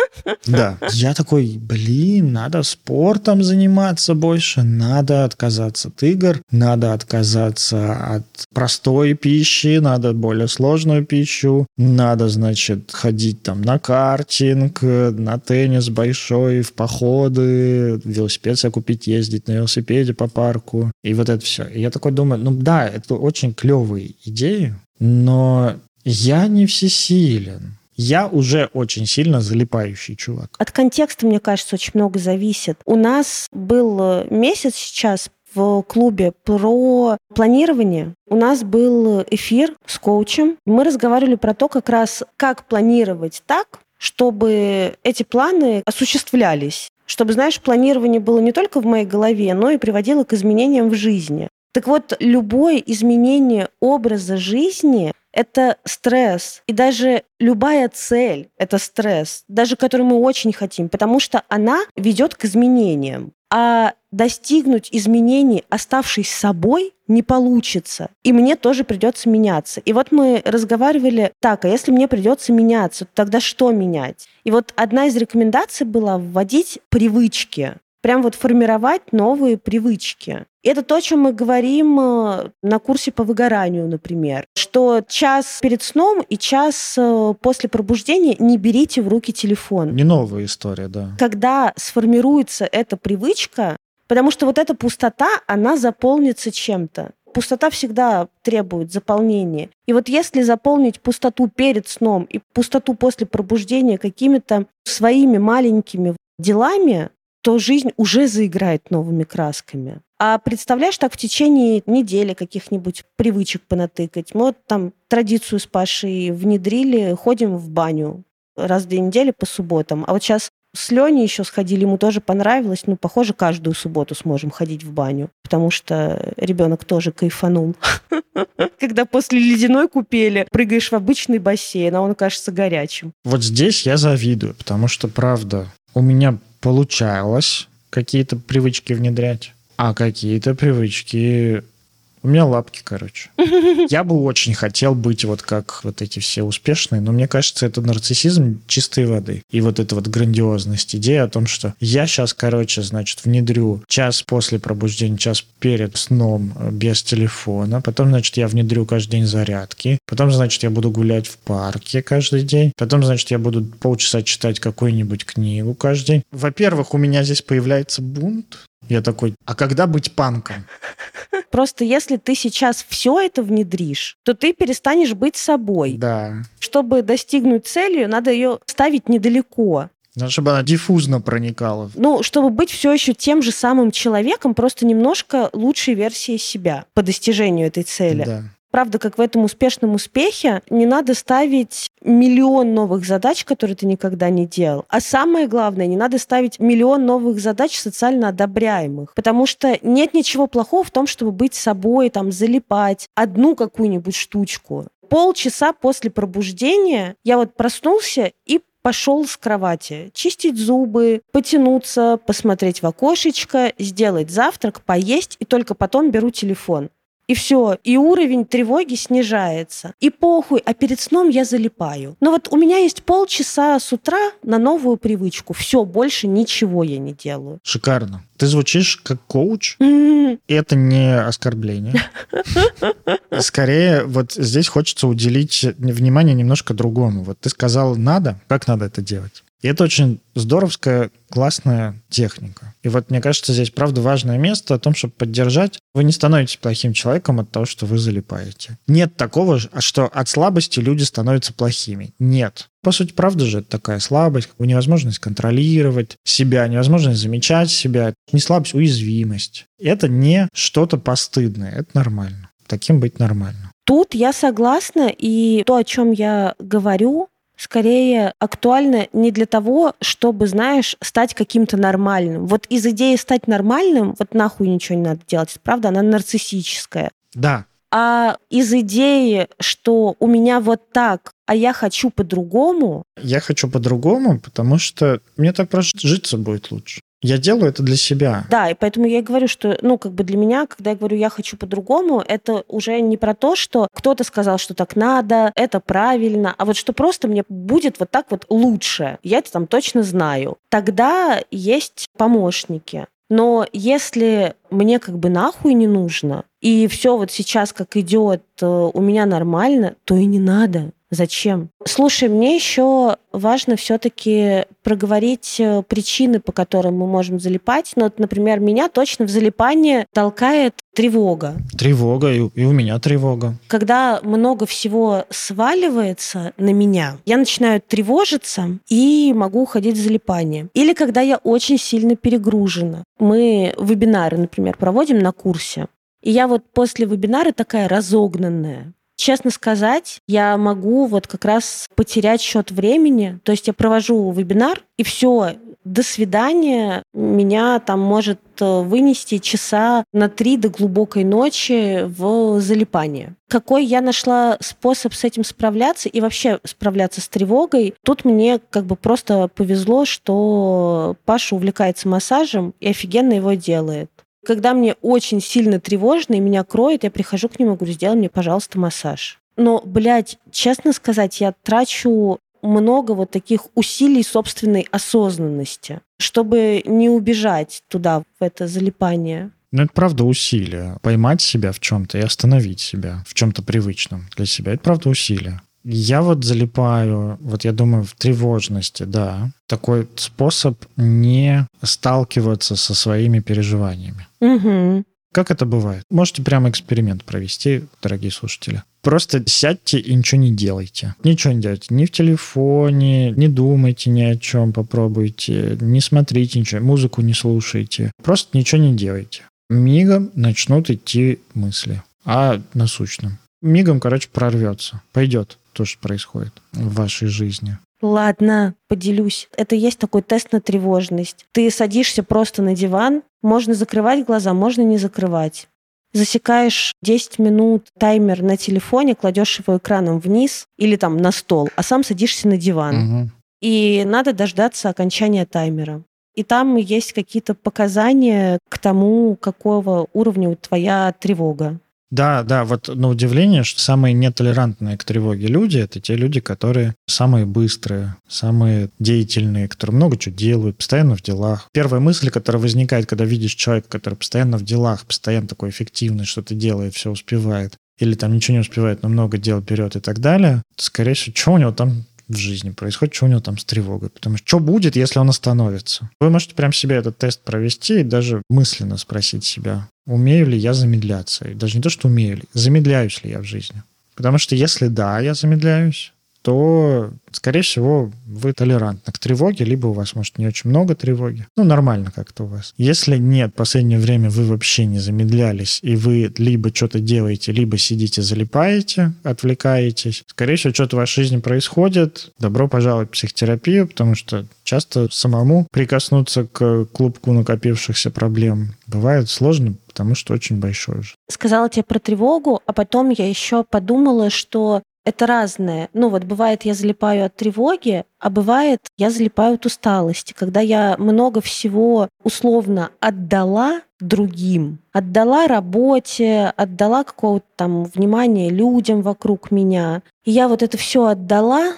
[SPEAKER 2] Да. Я такой, блин, надо спортом заниматься больше, надо отказаться от игр, надо отказаться от простой пищи, надо более сложную пищу, надо, значит, ходить там на картинг, на теннис большой, в походы, велосипед себе купить, ездить на велосипеде по парку, и вот это все. И я такой думаю, ну да, это очень клевые идеи, но я не всесилен я уже очень сильно залипающий чувак.
[SPEAKER 1] От контекста, мне кажется, очень много зависит. У нас был э, месяц сейчас в клубе про планирование. У нас был эфир с коучем. Мы разговаривали про то, как раз как планировать так, чтобы эти планы осуществлялись. Чтобы, знаешь, планирование было не только в моей голове, но и приводило к изменениям в жизни. Так вот, любое изменение образа жизни это стресс. И даже любая цель — это стресс, даже которую мы очень хотим, потому что она ведет к изменениям. А достигнуть изменений, оставшись собой, не получится. И мне тоже придется меняться. И вот мы разговаривали, так, а если мне придется меняться, то тогда что менять? И вот одна из рекомендаций была вводить привычки прям вот формировать новые привычки. Это то, о чем мы говорим э, на курсе по выгоранию, например, что час перед сном и час э, после пробуждения не берите в руки телефон.
[SPEAKER 2] Не новая история, да.
[SPEAKER 1] Когда сформируется эта привычка, потому что вот эта пустота, она заполнится чем-то пустота всегда требует заполнения. И вот если заполнить пустоту перед сном и пустоту после пробуждения какими-то своими маленькими делами, то жизнь уже заиграет новыми красками. А представляешь, так в течение недели каких-нибудь привычек понатыкать. Мы вот там традицию с Пашей внедрили, ходим в баню раз в две недели по субботам. А вот сейчас с Леней еще сходили, ему тоже понравилось. Ну, похоже, каждую субботу сможем ходить в баню, потому что ребенок тоже кайфанул. Когда после ледяной купели прыгаешь в обычный бассейн, а он кажется горячим.
[SPEAKER 2] Вот здесь я завидую, потому что, правда, у меня получалось какие-то привычки внедрять, а какие-то привычки у меня лапки, короче. Я бы очень хотел быть вот как вот эти все успешные, но мне кажется, это нарциссизм чистой воды. И вот эта вот грандиозность, идея о том, что я сейчас, короче, значит, внедрю час после пробуждения, час перед сном э, без телефона, потом, значит, я внедрю каждый день зарядки, потом, значит, я буду гулять в парке каждый день, потом, значит, я буду полчаса читать какую-нибудь книгу каждый день. Во-первых, у меня здесь появляется бунт, я такой, а когда быть панком?
[SPEAKER 1] Просто если ты сейчас все это внедришь, то ты перестанешь быть собой.
[SPEAKER 2] Да.
[SPEAKER 1] Чтобы достигнуть цели, надо ее ставить недалеко.
[SPEAKER 2] Надо, чтобы она диффузно проникала.
[SPEAKER 1] Ну, чтобы быть все еще тем же самым человеком, просто немножко лучшей версией себя по достижению этой цели.
[SPEAKER 2] Да
[SPEAKER 1] правда, как в этом успешном успехе, не надо ставить миллион новых задач, которые ты никогда не делал. А самое главное, не надо ставить миллион новых задач социально одобряемых. Потому что нет ничего плохого в том, чтобы быть собой, там, залипать одну какую-нибудь штучку. полчаса после пробуждения я вот проснулся и пошел с кровати чистить зубы, потянуться, посмотреть в окошечко, сделать завтрак, поесть, и только потом беру телефон. И все, и уровень тревоги снижается. И похуй, а перед сном я залипаю. Но вот у меня есть полчаса с утра на новую привычку. Все, больше ничего я не делаю.
[SPEAKER 2] Шикарно. Ты звучишь как коуч, и это не оскорбление. Скорее, вот здесь хочется уделить внимание немножко другому. Вот ты сказал «надо», как надо это делать? И это очень здоровская, классная техника. И вот мне кажется, здесь правда важное место о том, чтобы поддержать. Вы не становитесь плохим человеком от того, что вы залипаете. Нет такого, что от слабости люди становятся плохими. Нет. По сути, правда же, это такая слабость, невозможность контролировать себя, невозможность замечать себя. Не слабость, уязвимость. Это не что-то постыдное, это нормально. Таким быть нормально.
[SPEAKER 1] Тут я согласна, и то, о чем я говорю, скорее актуально не для того, чтобы, знаешь, стать каким-то нормальным. Вот из идеи стать нормальным, вот нахуй ничего не надо делать, правда, она нарциссическая.
[SPEAKER 2] Да.
[SPEAKER 1] А из идеи, что у меня вот так, а я хочу по-другому.
[SPEAKER 2] Я хочу по-другому, потому что мне так просто житься будет лучше. Я делаю это для себя.
[SPEAKER 1] Да, и поэтому я и говорю, что, ну, как бы для меня, когда я говорю, я хочу по-другому, это уже не про то, что кто-то сказал, что так надо, это правильно, а вот что просто мне будет вот так вот лучше. Я это там точно знаю. Тогда есть помощники. Но если мне как бы нахуй не нужно, и все вот сейчас как идет э, у меня нормально, то и не надо. Зачем? Слушай, мне еще важно все-таки проговорить э, причины, по которым мы можем залипать. Ну, вот, например, меня точно в залипание толкает тревога.
[SPEAKER 2] Тревога, и, и у меня тревога.
[SPEAKER 1] Когда много всего сваливается на меня, я начинаю тревожиться и могу уходить в залипание. Или когда я очень сильно перегружена. Мы вебинары, например, проводим на курсе. И я вот после вебинара такая разогнанная. Честно сказать, я могу вот как раз потерять счет времени. То есть я провожу вебинар, и все, до свидания. Меня там может э, вынести часа на три до глубокой ночи в залипание. Какой я нашла способ с этим справляться и вообще справляться с тревогой? Тут мне как бы просто повезло, что Паша увлекается массажем и офигенно его делает. Когда мне очень сильно тревожно и меня кроет, я прихожу к нему и говорю, сделай мне, пожалуйста, массаж. Но, блядь, честно сказать, я трачу много вот таких усилий собственной осознанности, чтобы не убежать туда, в это залипание.
[SPEAKER 2] Ну, это правда усилие. Поймать себя в чем-то и остановить себя в чем-то привычном для себя. Это правда усилие. Я вот залипаю, вот я думаю, в тревожности, да. Такой способ не сталкиваться со своими переживаниями.
[SPEAKER 1] Угу.
[SPEAKER 2] Как это бывает? Можете прямо эксперимент провести, дорогие слушатели. Просто сядьте и ничего не делайте. Ничего не делайте. Ни в телефоне, не думайте ни о чем, попробуйте. Не смотрите ничего, музыку не слушайте. Просто ничего не делайте. Мигом начнут идти мысли о насущном. Мигом, короче, прорвется. Пойдет то, что происходит в вашей жизни.
[SPEAKER 1] Ладно, поделюсь. Это есть такой тест на тревожность. Ты садишься просто на диван, можно закрывать глаза, можно не закрывать. Засекаешь 10 минут таймер на телефоне, кладешь его экраном вниз или там на стол, а сам садишься на диван.
[SPEAKER 2] Угу.
[SPEAKER 1] И надо дождаться окончания таймера. И там есть какие-то показания к тому, какого уровня твоя тревога.
[SPEAKER 2] Да, да, вот на удивление, что самые нетолерантные к тревоге люди — это те люди, которые самые быстрые, самые деятельные, которые много чего делают, постоянно в делах. Первая мысль, которая возникает, когда видишь человека, который постоянно в делах, постоянно такой эффективный, что-то делает, все успевает, или там ничего не успевает, но много дел берет и так далее, то, скорее всего, что у него там в жизни происходит, что у него там с тревогой. Потому что что будет, если он остановится? Вы можете прям себе этот тест провести и даже мысленно спросить себя, умею ли я замедляться. И даже не то, что умею ли, замедляюсь ли я в жизни. Потому что если да, я замедляюсь, то, скорее всего, вы толерантны к тревоге, либо у вас, может, не очень много тревоги. Ну, нормально как-то у вас. Если нет, в последнее время вы вообще не замедлялись, и вы либо что-то делаете, либо сидите, залипаете, отвлекаетесь, скорее всего, что-то в вашей жизни происходит. Добро пожаловать в психотерапию, потому что часто самому прикоснуться к клубку накопившихся проблем бывает сложно, потому что очень большой уже.
[SPEAKER 1] Сказала тебе про тревогу, а потом я еще подумала, что это разное. Ну вот бывает, я залипаю от тревоги, а бывает, я залипаю от усталости, когда я много всего условно отдала другим, отдала работе, отдала какого-то там внимания людям вокруг меня. И я вот это все отдала,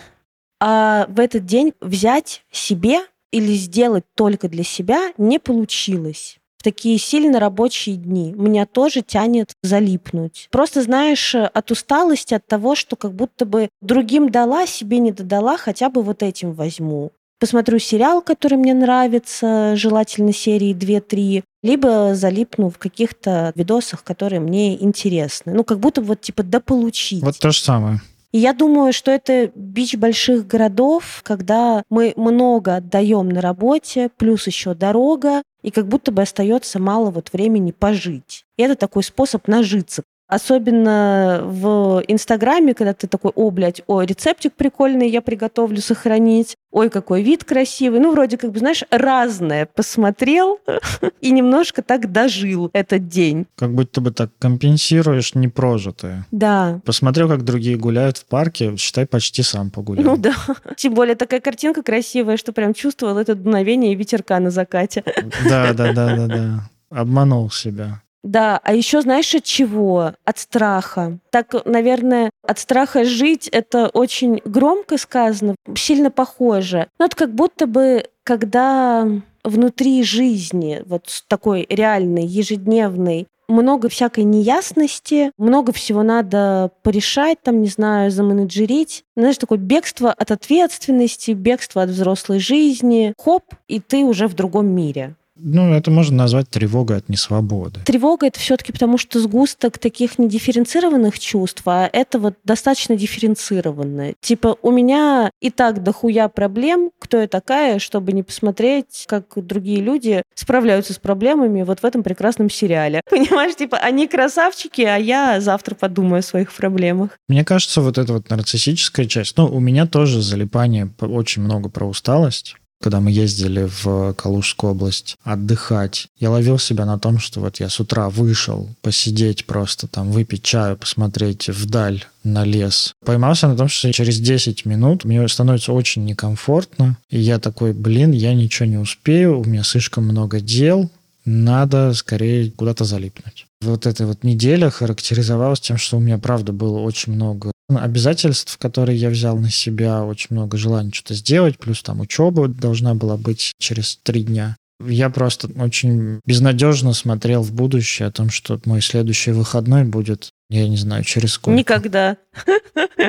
[SPEAKER 1] а в этот день взять себе или сделать только для себя не получилось в такие сильно рабочие дни. Меня тоже тянет залипнуть. Просто, знаешь, от усталости, от того, что как будто бы другим дала, себе не додала, хотя бы вот этим возьму. Посмотрю сериал, который мне нравится, желательно серии 2-3, либо залипну в каких-то видосах, которые мне интересны. Ну, как будто вот типа дополучить.
[SPEAKER 2] Вот то же самое.
[SPEAKER 1] И я думаю, что это бич больших городов, когда мы много отдаем на работе, плюс еще дорога, и как будто бы остается мало вот времени пожить. И это такой способ нажиться. Особенно в Инстаграме, когда ты такой, о, блядь, ой, рецептик прикольный я приготовлю сохранить, ой, какой вид красивый. Ну, вроде как бы, знаешь, разное посмотрел и немножко так дожил этот день.
[SPEAKER 2] Как будто бы так компенсируешь непрожитое.
[SPEAKER 1] Да.
[SPEAKER 2] Посмотрел, как другие гуляют в парке, считай, почти сам погулял.
[SPEAKER 1] Ну да. Тем более такая картинка красивая, что прям чувствовал это дуновение ветерка на закате.
[SPEAKER 2] Да, да, да, да, да. Обманул себя.
[SPEAKER 1] Да, а еще знаешь от чего? От страха. Так, наверное, от страха жить это очень громко сказано, сильно похоже. Но это как будто бы, когда внутри жизни, вот такой реальной, ежедневной, много всякой неясности, много всего надо порешать, там, не знаю, заменеджерить. Знаешь, такое бегство от ответственности, бегство от взрослой жизни. Хоп, и ты уже в другом мире.
[SPEAKER 2] Ну, это можно назвать тревогой от несвободы.
[SPEAKER 1] Тревога это все-таки потому, что сгусток таких недифференцированных чувств, а это вот достаточно дифференцированное. Типа, у меня и так дохуя проблем, кто я такая, чтобы не посмотреть, как другие люди справляются с проблемами вот в этом прекрасном сериале. Понимаешь, типа, они красавчики, а я завтра подумаю о своих проблемах.
[SPEAKER 2] Мне кажется, вот эта вот нарциссическая часть, ну, у меня тоже залипание очень много про усталость когда мы ездили в Калужскую область отдыхать, я ловил себя на том, что вот я с утра вышел посидеть просто там, выпить чаю, посмотреть вдаль на лес. Поймался на том, что через 10 минут мне становится очень некомфортно, и я такой, блин, я ничего не успею, у меня слишком много дел, надо скорее куда-то залипнуть. Вот эта вот неделя характеризовалась тем, что у меня, правда, было очень много обязательств, которые я взял на себя, очень много желаний что-то сделать, плюс там учеба должна была быть через три дня. Я просто очень безнадежно смотрел в будущее о том, что мой следующий выходной будет, я не знаю, через сколько.
[SPEAKER 1] Никогда.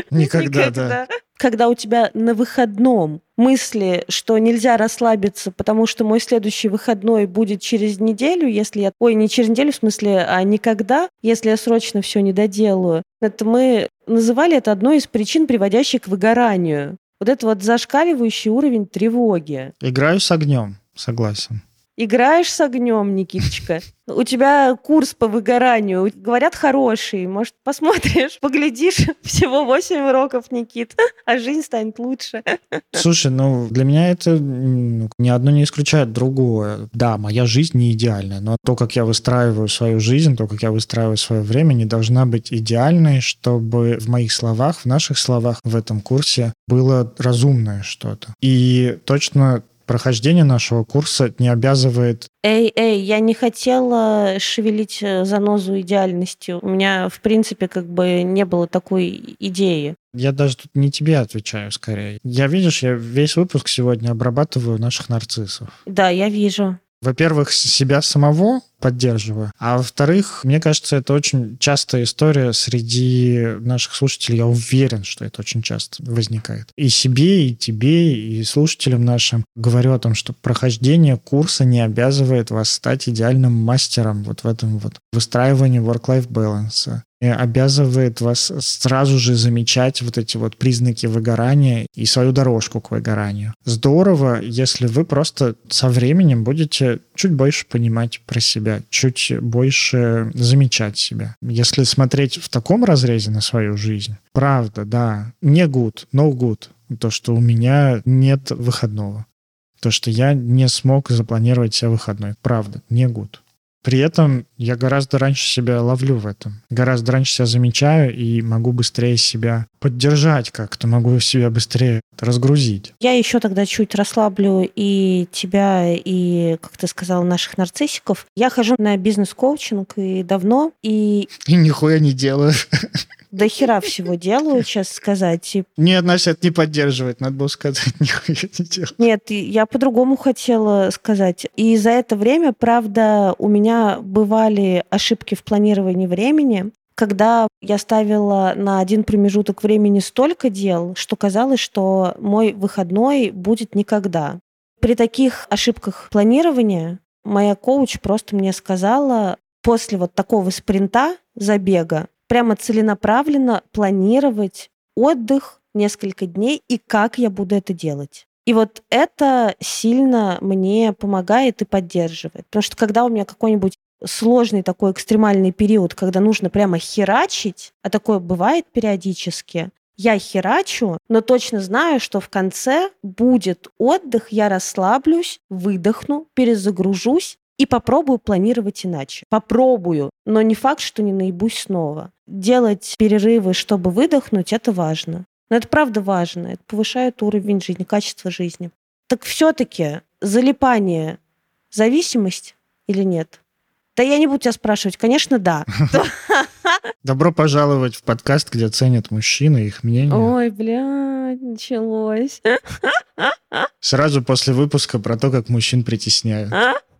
[SPEAKER 2] Никогда, да.
[SPEAKER 1] Когда у тебя на выходном мысли, что нельзя расслабиться, потому что мой следующий выходной будет через неделю, если я... Ой, не через неделю, в смысле, а никогда, если я срочно все не доделаю. Это мы называли это одной из причин, приводящих к выгоранию. Вот это вот зашкаливающий уровень тревоги.
[SPEAKER 2] Играю с огнем, согласен.
[SPEAKER 1] Играешь с огнем, Никиточка. У тебя курс по выгоранию. Говорят, хороший. Может, посмотришь, поглядишь. Всего 8 уроков, Никит. А жизнь станет лучше.
[SPEAKER 2] Слушай, ну, для меня это ни одно не исключает другое. Да, моя жизнь не идеальная, но то, как я выстраиваю свою жизнь, то, как я выстраиваю свое время, не должна быть идеальной, чтобы в моих словах, в наших словах в этом курсе было разумное что-то. И точно прохождение нашего курса не обязывает...
[SPEAKER 1] Эй, эй, я не хотела шевелить э, занозу идеальности. У меня, в принципе, как бы не было такой идеи.
[SPEAKER 2] Я даже тут не тебе отвечаю, скорее. Я, видишь, я весь выпуск сегодня обрабатываю наших нарциссов.
[SPEAKER 1] Да, я вижу
[SPEAKER 2] во-первых, себя самого поддерживаю, а во-вторых, мне кажется, это очень частая история среди наших слушателей. Я уверен, что это очень часто возникает. И себе, и тебе, и слушателям нашим говорю о том, что прохождение курса не обязывает вас стать идеальным мастером вот в этом вот выстраивании work-life balance, обязывает вас сразу же замечать вот эти вот признаки выгорания и свою дорожку к выгоранию. Здорово, если вы просто со временем будете чуть больше понимать про себя, чуть больше замечать себя. Если смотреть в таком разрезе на свою жизнь, правда, да, не good, no good, то, что у меня нет выходного. То, что я не смог запланировать себе выходной. Правда, не good. При этом я гораздо раньше себя ловлю в этом. Гораздо раньше себя замечаю и могу быстрее себя поддержать как-то, могу себя быстрее разгрузить.
[SPEAKER 1] Я еще тогда чуть расслаблю и тебя, и, как ты сказал, наших нарциссиков. Я хожу на бизнес-коучинг и давно, и...
[SPEAKER 2] И нихуя не делаю.
[SPEAKER 1] до хера всего делаю, сейчас сказать. И...
[SPEAKER 2] Ни одна это не поддерживает, надо было сказать, нихуя не делаю.
[SPEAKER 1] Нет, я по-другому хотела сказать. И за это время, правда, у меня бывали ошибки в планировании времени, когда я ставила на один промежуток времени столько дел, что казалось, что мой выходной будет никогда. При таких ошибках планирования моя коуч просто мне сказала, после вот такого спринта, забега, прямо целенаправленно планировать отдых несколько дней и как я буду это делать. И вот это сильно мне помогает и поддерживает. Потому что когда у меня какой-нибудь сложный такой экстремальный период, когда нужно прямо херачить, а такое бывает периодически, я херачу, но точно знаю, что в конце будет отдых, я расслаблюсь, выдохну, перезагружусь и попробую планировать иначе. Попробую, но не факт, что не наебусь снова. Делать перерывы, чтобы выдохнуть, это важно. Но это правда важно. Это повышает уровень жизни, качество жизни. Так все-таки залипание – зависимость или нет? Да я не буду тебя спрашивать. Конечно, да.
[SPEAKER 2] Добро пожаловать в подкаст, где ценят мужчины, их мнение.
[SPEAKER 1] Ой, блядь, началось.
[SPEAKER 2] Сразу после выпуска про то, как мужчин притесняют.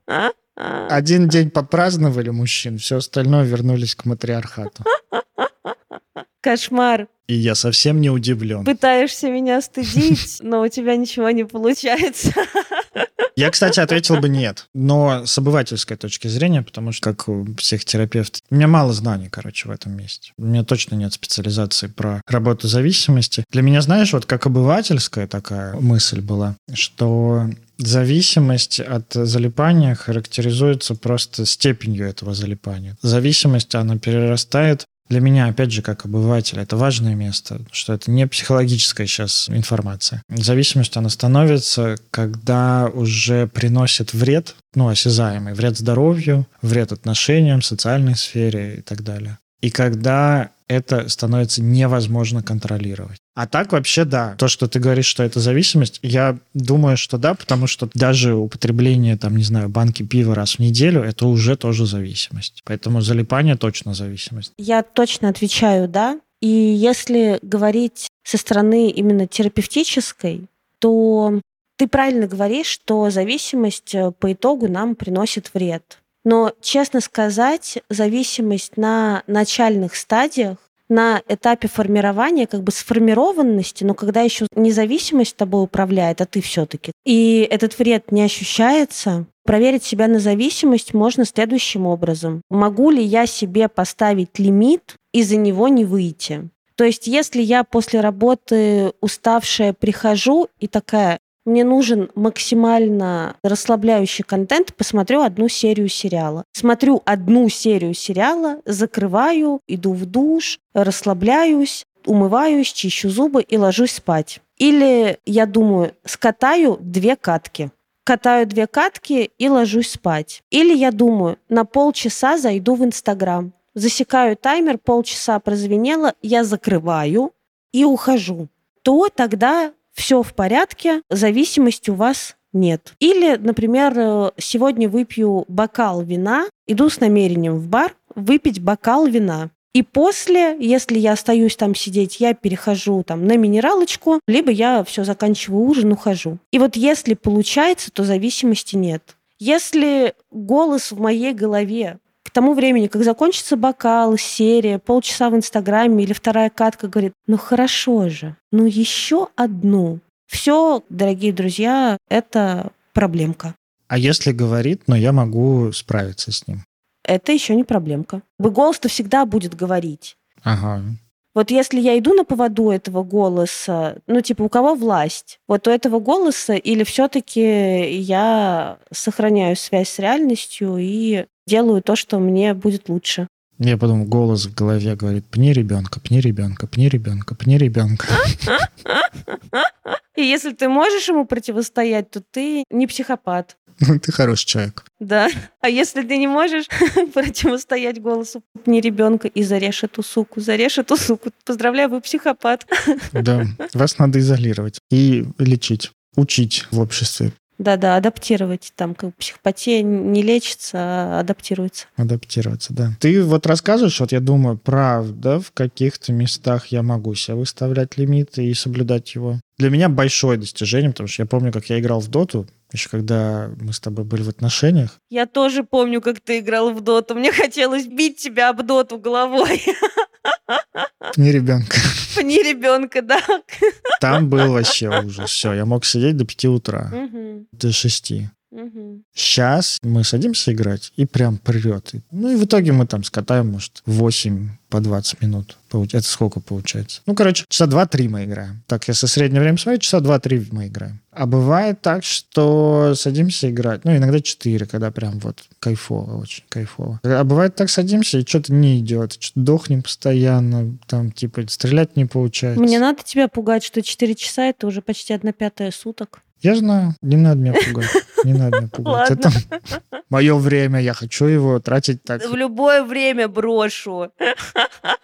[SPEAKER 2] Один день попраздновали мужчин, все остальное вернулись к матриархату.
[SPEAKER 1] Кошмар.
[SPEAKER 2] И я совсем не удивлен.
[SPEAKER 1] Пытаешься меня стыдить, но у тебя ничего не получается.
[SPEAKER 2] Я, кстати, ответил бы нет. Но с обывательской точки зрения, потому что как психотерапевт, у меня мало знаний, короче, в этом месте. У меня точно нет специализации про работу зависимости. Для меня, знаешь, вот как обывательская такая мысль была, что Зависимость от залипания характеризуется просто степенью этого залипания. Зависимость, она перерастает для меня, опять же, как обывателя, это важное место, что это не психологическая сейчас информация. Зависимость, она становится, когда уже приносит вред, ну, осязаемый, вред здоровью, вред отношениям, социальной сфере и так далее. И когда это становится невозможно контролировать. А так вообще да. То, что ты говоришь, что это зависимость, я думаю, что да, потому что даже употребление, там, не знаю, банки пива раз в неделю, это уже тоже зависимость. Поэтому залипание точно зависимость.
[SPEAKER 1] Я точно отвечаю да. И если говорить со стороны именно терапевтической, то ты правильно говоришь, что зависимость э, по итогу нам приносит вред. Но, честно сказать, зависимость на начальных стадиях, на этапе формирования, как бы сформированности, но когда еще независимость тобой управляет, а ты все-таки, и этот вред не ощущается, проверить себя на зависимость можно следующим образом. Могу ли я себе поставить лимит и за него не выйти? То есть, если я после работы уставшая прихожу и такая, мне нужен максимально расслабляющий контент, посмотрю одну серию сериала. Смотрю одну серию сериала, закрываю, иду в душ, расслабляюсь, умываюсь, чищу зубы и ложусь спать. Или я думаю, скатаю две катки. Катаю две катки и ложусь спать. Или я думаю, на полчаса зайду в Инстаграм. Засекаю таймер, полчаса прозвенело, я закрываю и ухожу. То тогда все в порядке, зависимости у вас нет. Или, например, э, сегодня выпью бокал вина, иду с намерением в бар выпить бокал вина. И после, если я остаюсь там сидеть, я перехожу там на минералочку, либо я все заканчиваю ужин, ухожу. И вот если получается, то зависимости нет. Если голос в моей голове к тому времени, как закончится бокал, серия, полчаса в Инстаграме или вторая катка говорит, ну хорошо же, ну еще одну. Все, дорогие друзья, это проблемка.
[SPEAKER 2] А если говорит, но я могу справиться с ним?
[SPEAKER 1] Это еще не проблемка. Голос-то всегда будет говорить.
[SPEAKER 2] Ага.
[SPEAKER 1] Вот если я иду на поводу этого голоса, ну, типа, у кого власть? Вот у этого голоса или все-таки я сохраняю связь с реальностью и делаю то, что мне будет лучше.
[SPEAKER 2] Я подумал, голос в голове говорит, пни ребенка, пни ребенка, пни ребенка, пни ребенка.
[SPEAKER 1] И если ты можешь ему противостоять, то ты не психопат.
[SPEAKER 2] Ну, ты хороший человек.
[SPEAKER 1] Да. А если ты не можешь противостоять голосу не ребенка и зарежь эту суку, зарежь эту суку, поздравляю, вы психопат.
[SPEAKER 2] Да, вас надо изолировать и лечить, учить в обществе.
[SPEAKER 1] Да-да, адаптировать. Там как психопатия не лечится, а адаптируется.
[SPEAKER 2] Адаптироваться, да. Ты вот рассказываешь, вот я думаю, правда, в каких-то местах я могу себе выставлять лимиты и соблюдать его. Для меня большое достижение, потому что я помню, как я играл в доту, еще когда мы с тобой были в отношениях.
[SPEAKER 1] Я тоже помню, как ты играл в доту. Мне хотелось бить тебя об доту головой.
[SPEAKER 2] Не ребенка.
[SPEAKER 1] Не ребенка, да.
[SPEAKER 2] Там был вообще ужас. Все, я мог сидеть до 5 утра,
[SPEAKER 1] Мгм,
[SPEAKER 2] до 6.
[SPEAKER 1] Мгм.
[SPEAKER 2] Сейчас мы садимся играть, и прям прет. Ну и в итоге мы там скатаем, может, 8 по 20 минут. Это сколько получается? Ну, короче, часа 2-3 мы играем. Так, если среднее время смотреть, часа 2-3 мы играем. А бывает так, что садимся играть, ну, иногда 4, когда прям вот кайфово, очень кайфово. А бывает так, садимся, и что-то не идет, что-то дохнем постоянно, там, типа, стрелять не получается.
[SPEAKER 1] Мне надо тебя пугать, что 4 часа это уже почти одна пятая суток.
[SPEAKER 2] Я знаю, не надо меня пугать. Не надо меня пугать.
[SPEAKER 1] Ладно.
[SPEAKER 2] Это мое время, я хочу его тратить так.
[SPEAKER 1] В любое время брошу.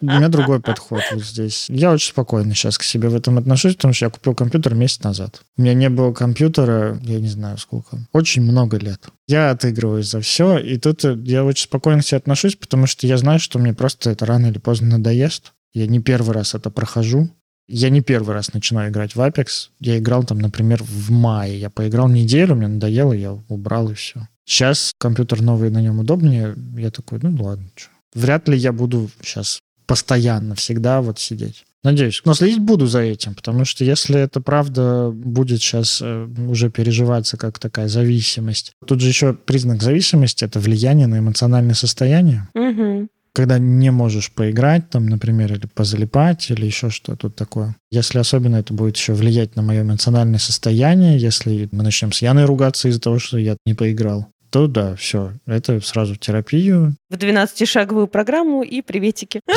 [SPEAKER 2] У меня другой подход вот здесь. Я очень спокойно сейчас к себе в этом отношусь, потому что я купил компьютер месяц назад. У меня не было компьютера, я не знаю сколько, очень много лет. Я отыгрываюсь за все, и тут э, я очень спокойно к себе отношусь, потому что я знаю, что мне просто это рано или поздно надоест. Я не первый раз это прохожу. Я не первый раз начинаю играть в Apex. Я играл там, например, в мае. Я поиграл неделю, мне надоело, я убрал и все. Сейчас компьютер новый, на нем удобнее. Я такой, ну ладно, чё. Вряд ли я буду сейчас постоянно, всегда вот сидеть. Надеюсь. Но следить буду за этим, потому что если это правда будет сейчас э, уже переживаться как такая зависимость. Тут же еще признак зависимости — это влияние на эмоциональное состояние.
[SPEAKER 1] Мгм.
[SPEAKER 2] Когда не можешь поиграть, там, например, или позалипать, или еще что-то тут такое. Если особенно это будет еще влиять на мое эмоциональное состояние, если мы начнем с Яной ругаться из-за того, что я не поиграл, то да, все, это сразу в терапию.
[SPEAKER 1] В 12-шаговую программу и приветики.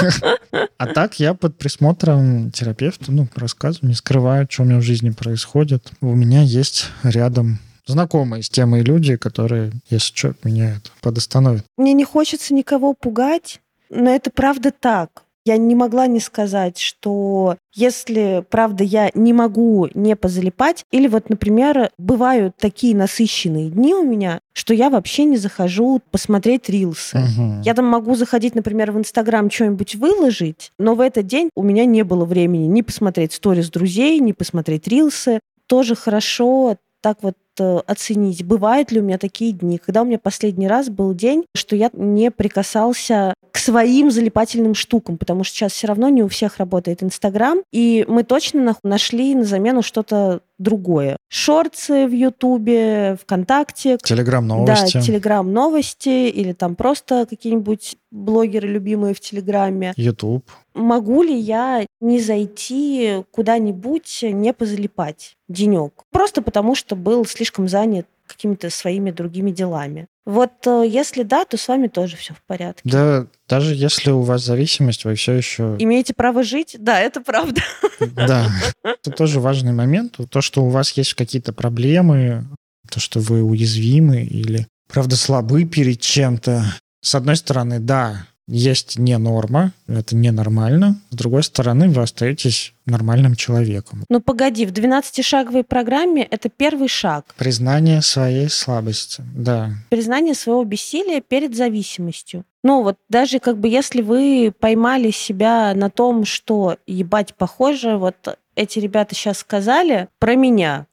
[SPEAKER 2] А так я под присмотром терапевта, ну, рассказываю, не скрываю, что у меня в жизни происходит. У меня есть рядом знакомые с темой люди, которые, если что, меня это подостановят.
[SPEAKER 1] Мне не хочется никого пугать, но это правда так. Я не могла не сказать, что если, правда, я не могу не позалипать, или вот, например, бывают такие насыщенные дни у меня, что я вообще не захожу посмотреть рилсы.
[SPEAKER 2] Мгм.
[SPEAKER 1] Я там могу заходить, например, в Инстаграм что-нибудь выложить, но в этот день у меня не было времени ни посмотреть сторис друзей, ни посмотреть рилсы. Тоже хорошо так вот оценить, бывают ли у меня такие дни, когда у меня последний раз был день, что я не прикасался к своим залипательным штукам, потому что сейчас все равно не у всех работает Инстаграм, и мы точно нашли на замену что-то другое. Шорцы в Ютубе, ВКонтакте,
[SPEAKER 2] Телеграм новости.
[SPEAKER 1] да, Телеграм новости или там просто какие-нибудь блогеры любимые в Телеграме.
[SPEAKER 2] YouTube.
[SPEAKER 1] Могу ли я не зайти куда-нибудь, не позалипать денек? Просто потому, что был слишком занят какими-то своими другими делами. Вот э, если да, то с вами тоже все в порядке.
[SPEAKER 2] Да, даже если у вас зависимость, вы все еще...
[SPEAKER 1] Имеете право жить? Да, это правда.
[SPEAKER 2] Да. Это тоже важный момент. То, что у вас есть какие-то проблемы, то, что вы уязвимы или, правда, слабы перед чем-то. С одной стороны, да, есть не норма, это ненормально. С другой стороны, вы остаетесь нормальным человеком.
[SPEAKER 1] Ну погоди, в 12-шаговой программе это первый шаг.
[SPEAKER 2] Признание своей слабости, да.
[SPEAKER 1] признание своего бессилия перед зависимостью. Ну вот даже как бы если вы поймали себя на том, что ебать похоже, вот эти ребята сейчас сказали про меня,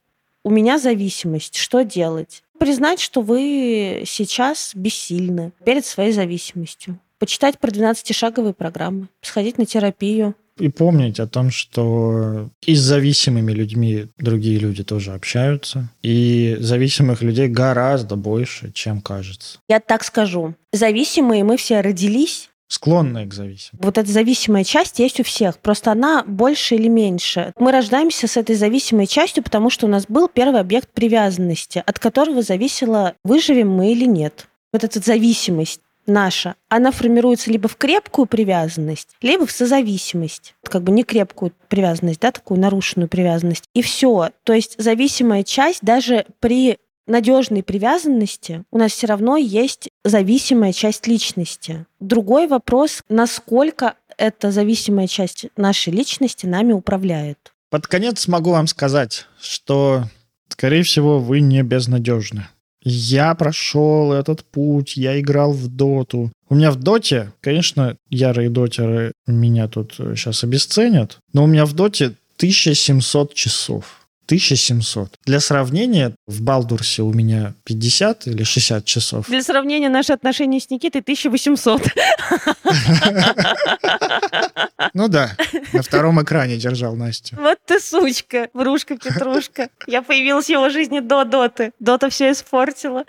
[SPEAKER 1] у меня зависимость, что делать? Признать, что вы сейчас бессильны перед своей зависимостью. Почитать про 12-шаговые программы, сходить на терапию.
[SPEAKER 2] И помнить о том, что и с зависимыми людьми другие люди тоже общаются. И зависимых людей гораздо больше, чем кажется.
[SPEAKER 1] Я так скажу. Зависимые мы все родились
[SPEAKER 2] Склонные к зависимости.
[SPEAKER 1] Вот эта зависимая часть есть у всех, просто она больше или меньше. Мы рождаемся с этой зависимой частью, потому что у нас был первый объект привязанности, от которого зависело, выживем мы или нет. Вот эта зависимость наша, она формируется либо в крепкую привязанность, либо в созависимость. Как бы не крепкую привязанность, да, такую нарушенную привязанность. И все. То есть зависимая часть даже при надежной привязанности у нас все равно есть зависимая часть личности. Другой вопрос, насколько эта зависимая часть нашей личности нами управляет.
[SPEAKER 2] Под конец могу вам сказать, что, скорее всего, вы не безнадежны. Я прошел этот путь, я играл в доту. У меня в доте, конечно, ярые дотеры меня тут сейчас обесценят, но у меня в доте 1700 часов. 1700. Для сравнения, в Балдурсе у меня 50 или 60 часов.
[SPEAKER 1] Для сравнения, наши отношения с Никитой 1800.
[SPEAKER 2] Ну да, на втором экране держал Настю.
[SPEAKER 1] Вот ты сучка, врушка-петрушка. Я появилась в его жизни до Доты. Дота все испортила.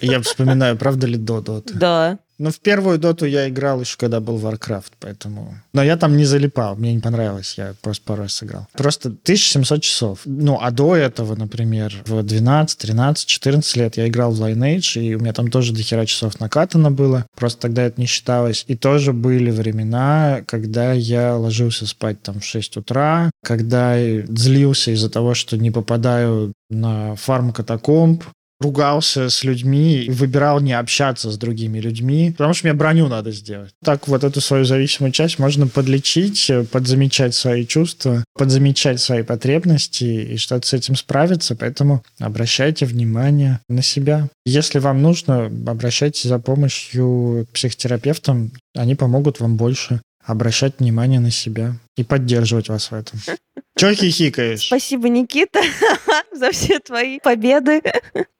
[SPEAKER 2] Я вспоминаю, правда ли до Доты?
[SPEAKER 1] Да.
[SPEAKER 2] Ну, в первую доту я играл еще, когда был Warcraft, поэтому... Но я там не залипал, мне не понравилось, я просто пару раз сыграл. Просто 1700 часов. Ну, а до этого, например, в 12, 13, 14 лет я играл в Lineage, и у меня там тоже до хера часов накатано было, просто тогда это не считалось. И тоже были времена, когда я ложился спать там в 6 утра, когда злился из-за того, что не попадаю на фарм катакомб, ругался с людьми, выбирал не общаться с другими людьми, потому что мне броню надо сделать. Так вот эту свою зависимую часть можно подлечить, подзамечать свои чувства, подзамечать свои потребности и что-то с этим справиться, поэтому обращайте внимание на себя. Если вам нужно, обращайтесь за помощью к психотерапевтам, они помогут вам больше обращать внимание на себя и поддерживать вас в этом. Чего хихикаешь?
[SPEAKER 1] Спасибо, Никита, за все твои победы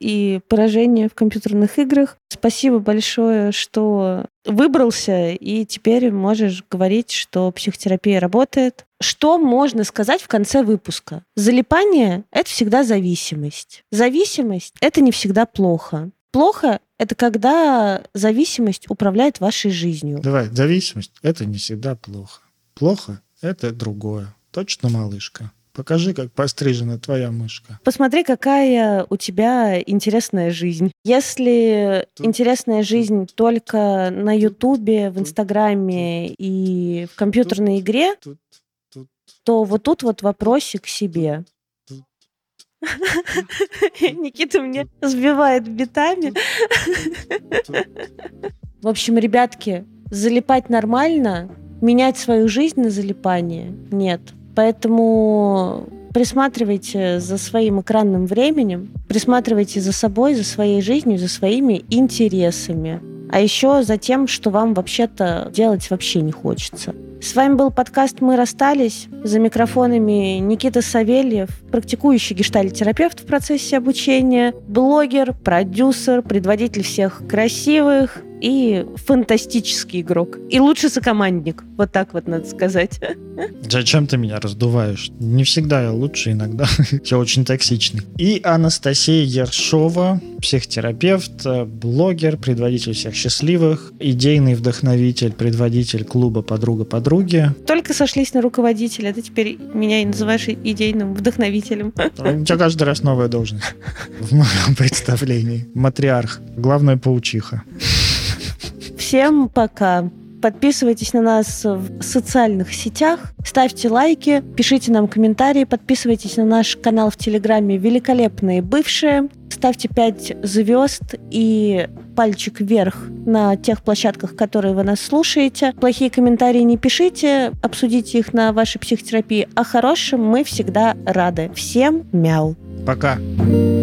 [SPEAKER 1] и поражения в компьютерных играх. Спасибо большое, что выбрался, и теперь можешь говорить, что психотерапия работает. Что можно сказать в конце выпуска? Залипание — это всегда зависимость. Зависимость — это не всегда плохо. Плохо — это когда зависимость управляет вашей жизнью.
[SPEAKER 2] Давай, зависимость — это не всегда плохо. Плохо — это другое. Точно, малышка? Покажи, как пострижена твоя мышка.
[SPEAKER 1] Посмотри, какая у тебя интересная жизнь. Если тут, интересная жизнь только на Ютубе, в Инстаграме и в компьютерной игре, тут, тут, то вот тут вот вопросик к себе. Никита мне сбивает битами. В общем, ребятки, залипать нормально, менять свою жизнь на залипание нет. Поэтому присматривайте за своим экранным временем, присматривайте за собой, за своей жизнью, за своими интересами. А еще за тем, что вам вообще-то делать вообще не хочется. С вами был подкаст «Мы расстались». За микрофонами Никита Савельев, практикующий гештальтерапевт в процессе обучения, блогер, продюсер, предводитель всех красивых, и фантастический игрок. И лучший сокомандник. Вот так вот надо сказать.
[SPEAKER 2] Зачем ты меня раздуваешь? Не всегда я лучше, иногда я очень токсичный. И Анастасия Ершова, психотерапевт, блогер, предводитель всех счастливых, идейный вдохновитель, предводитель клуба «Подруга подруги».
[SPEAKER 1] Только сошлись на руководителя, ты теперь меня и называешь идейным вдохновителем.
[SPEAKER 2] У тебя каждый раз новая должность в моем представлении. Матриарх, главная паучиха.
[SPEAKER 1] Всем пока. Подписывайтесь на нас в социальных сетях, ставьте лайки, пишите нам комментарии, подписывайтесь на наш канал в Телеграме «Великолепные бывшие», ставьте 5 звезд и пальчик вверх на тех площадках, которые вы нас слушаете. Плохие комментарии не пишите, обсудите их на вашей психотерапии, а хорошим мы всегда рады. Всем мяу.
[SPEAKER 2] Пока.
[SPEAKER 1] Пока.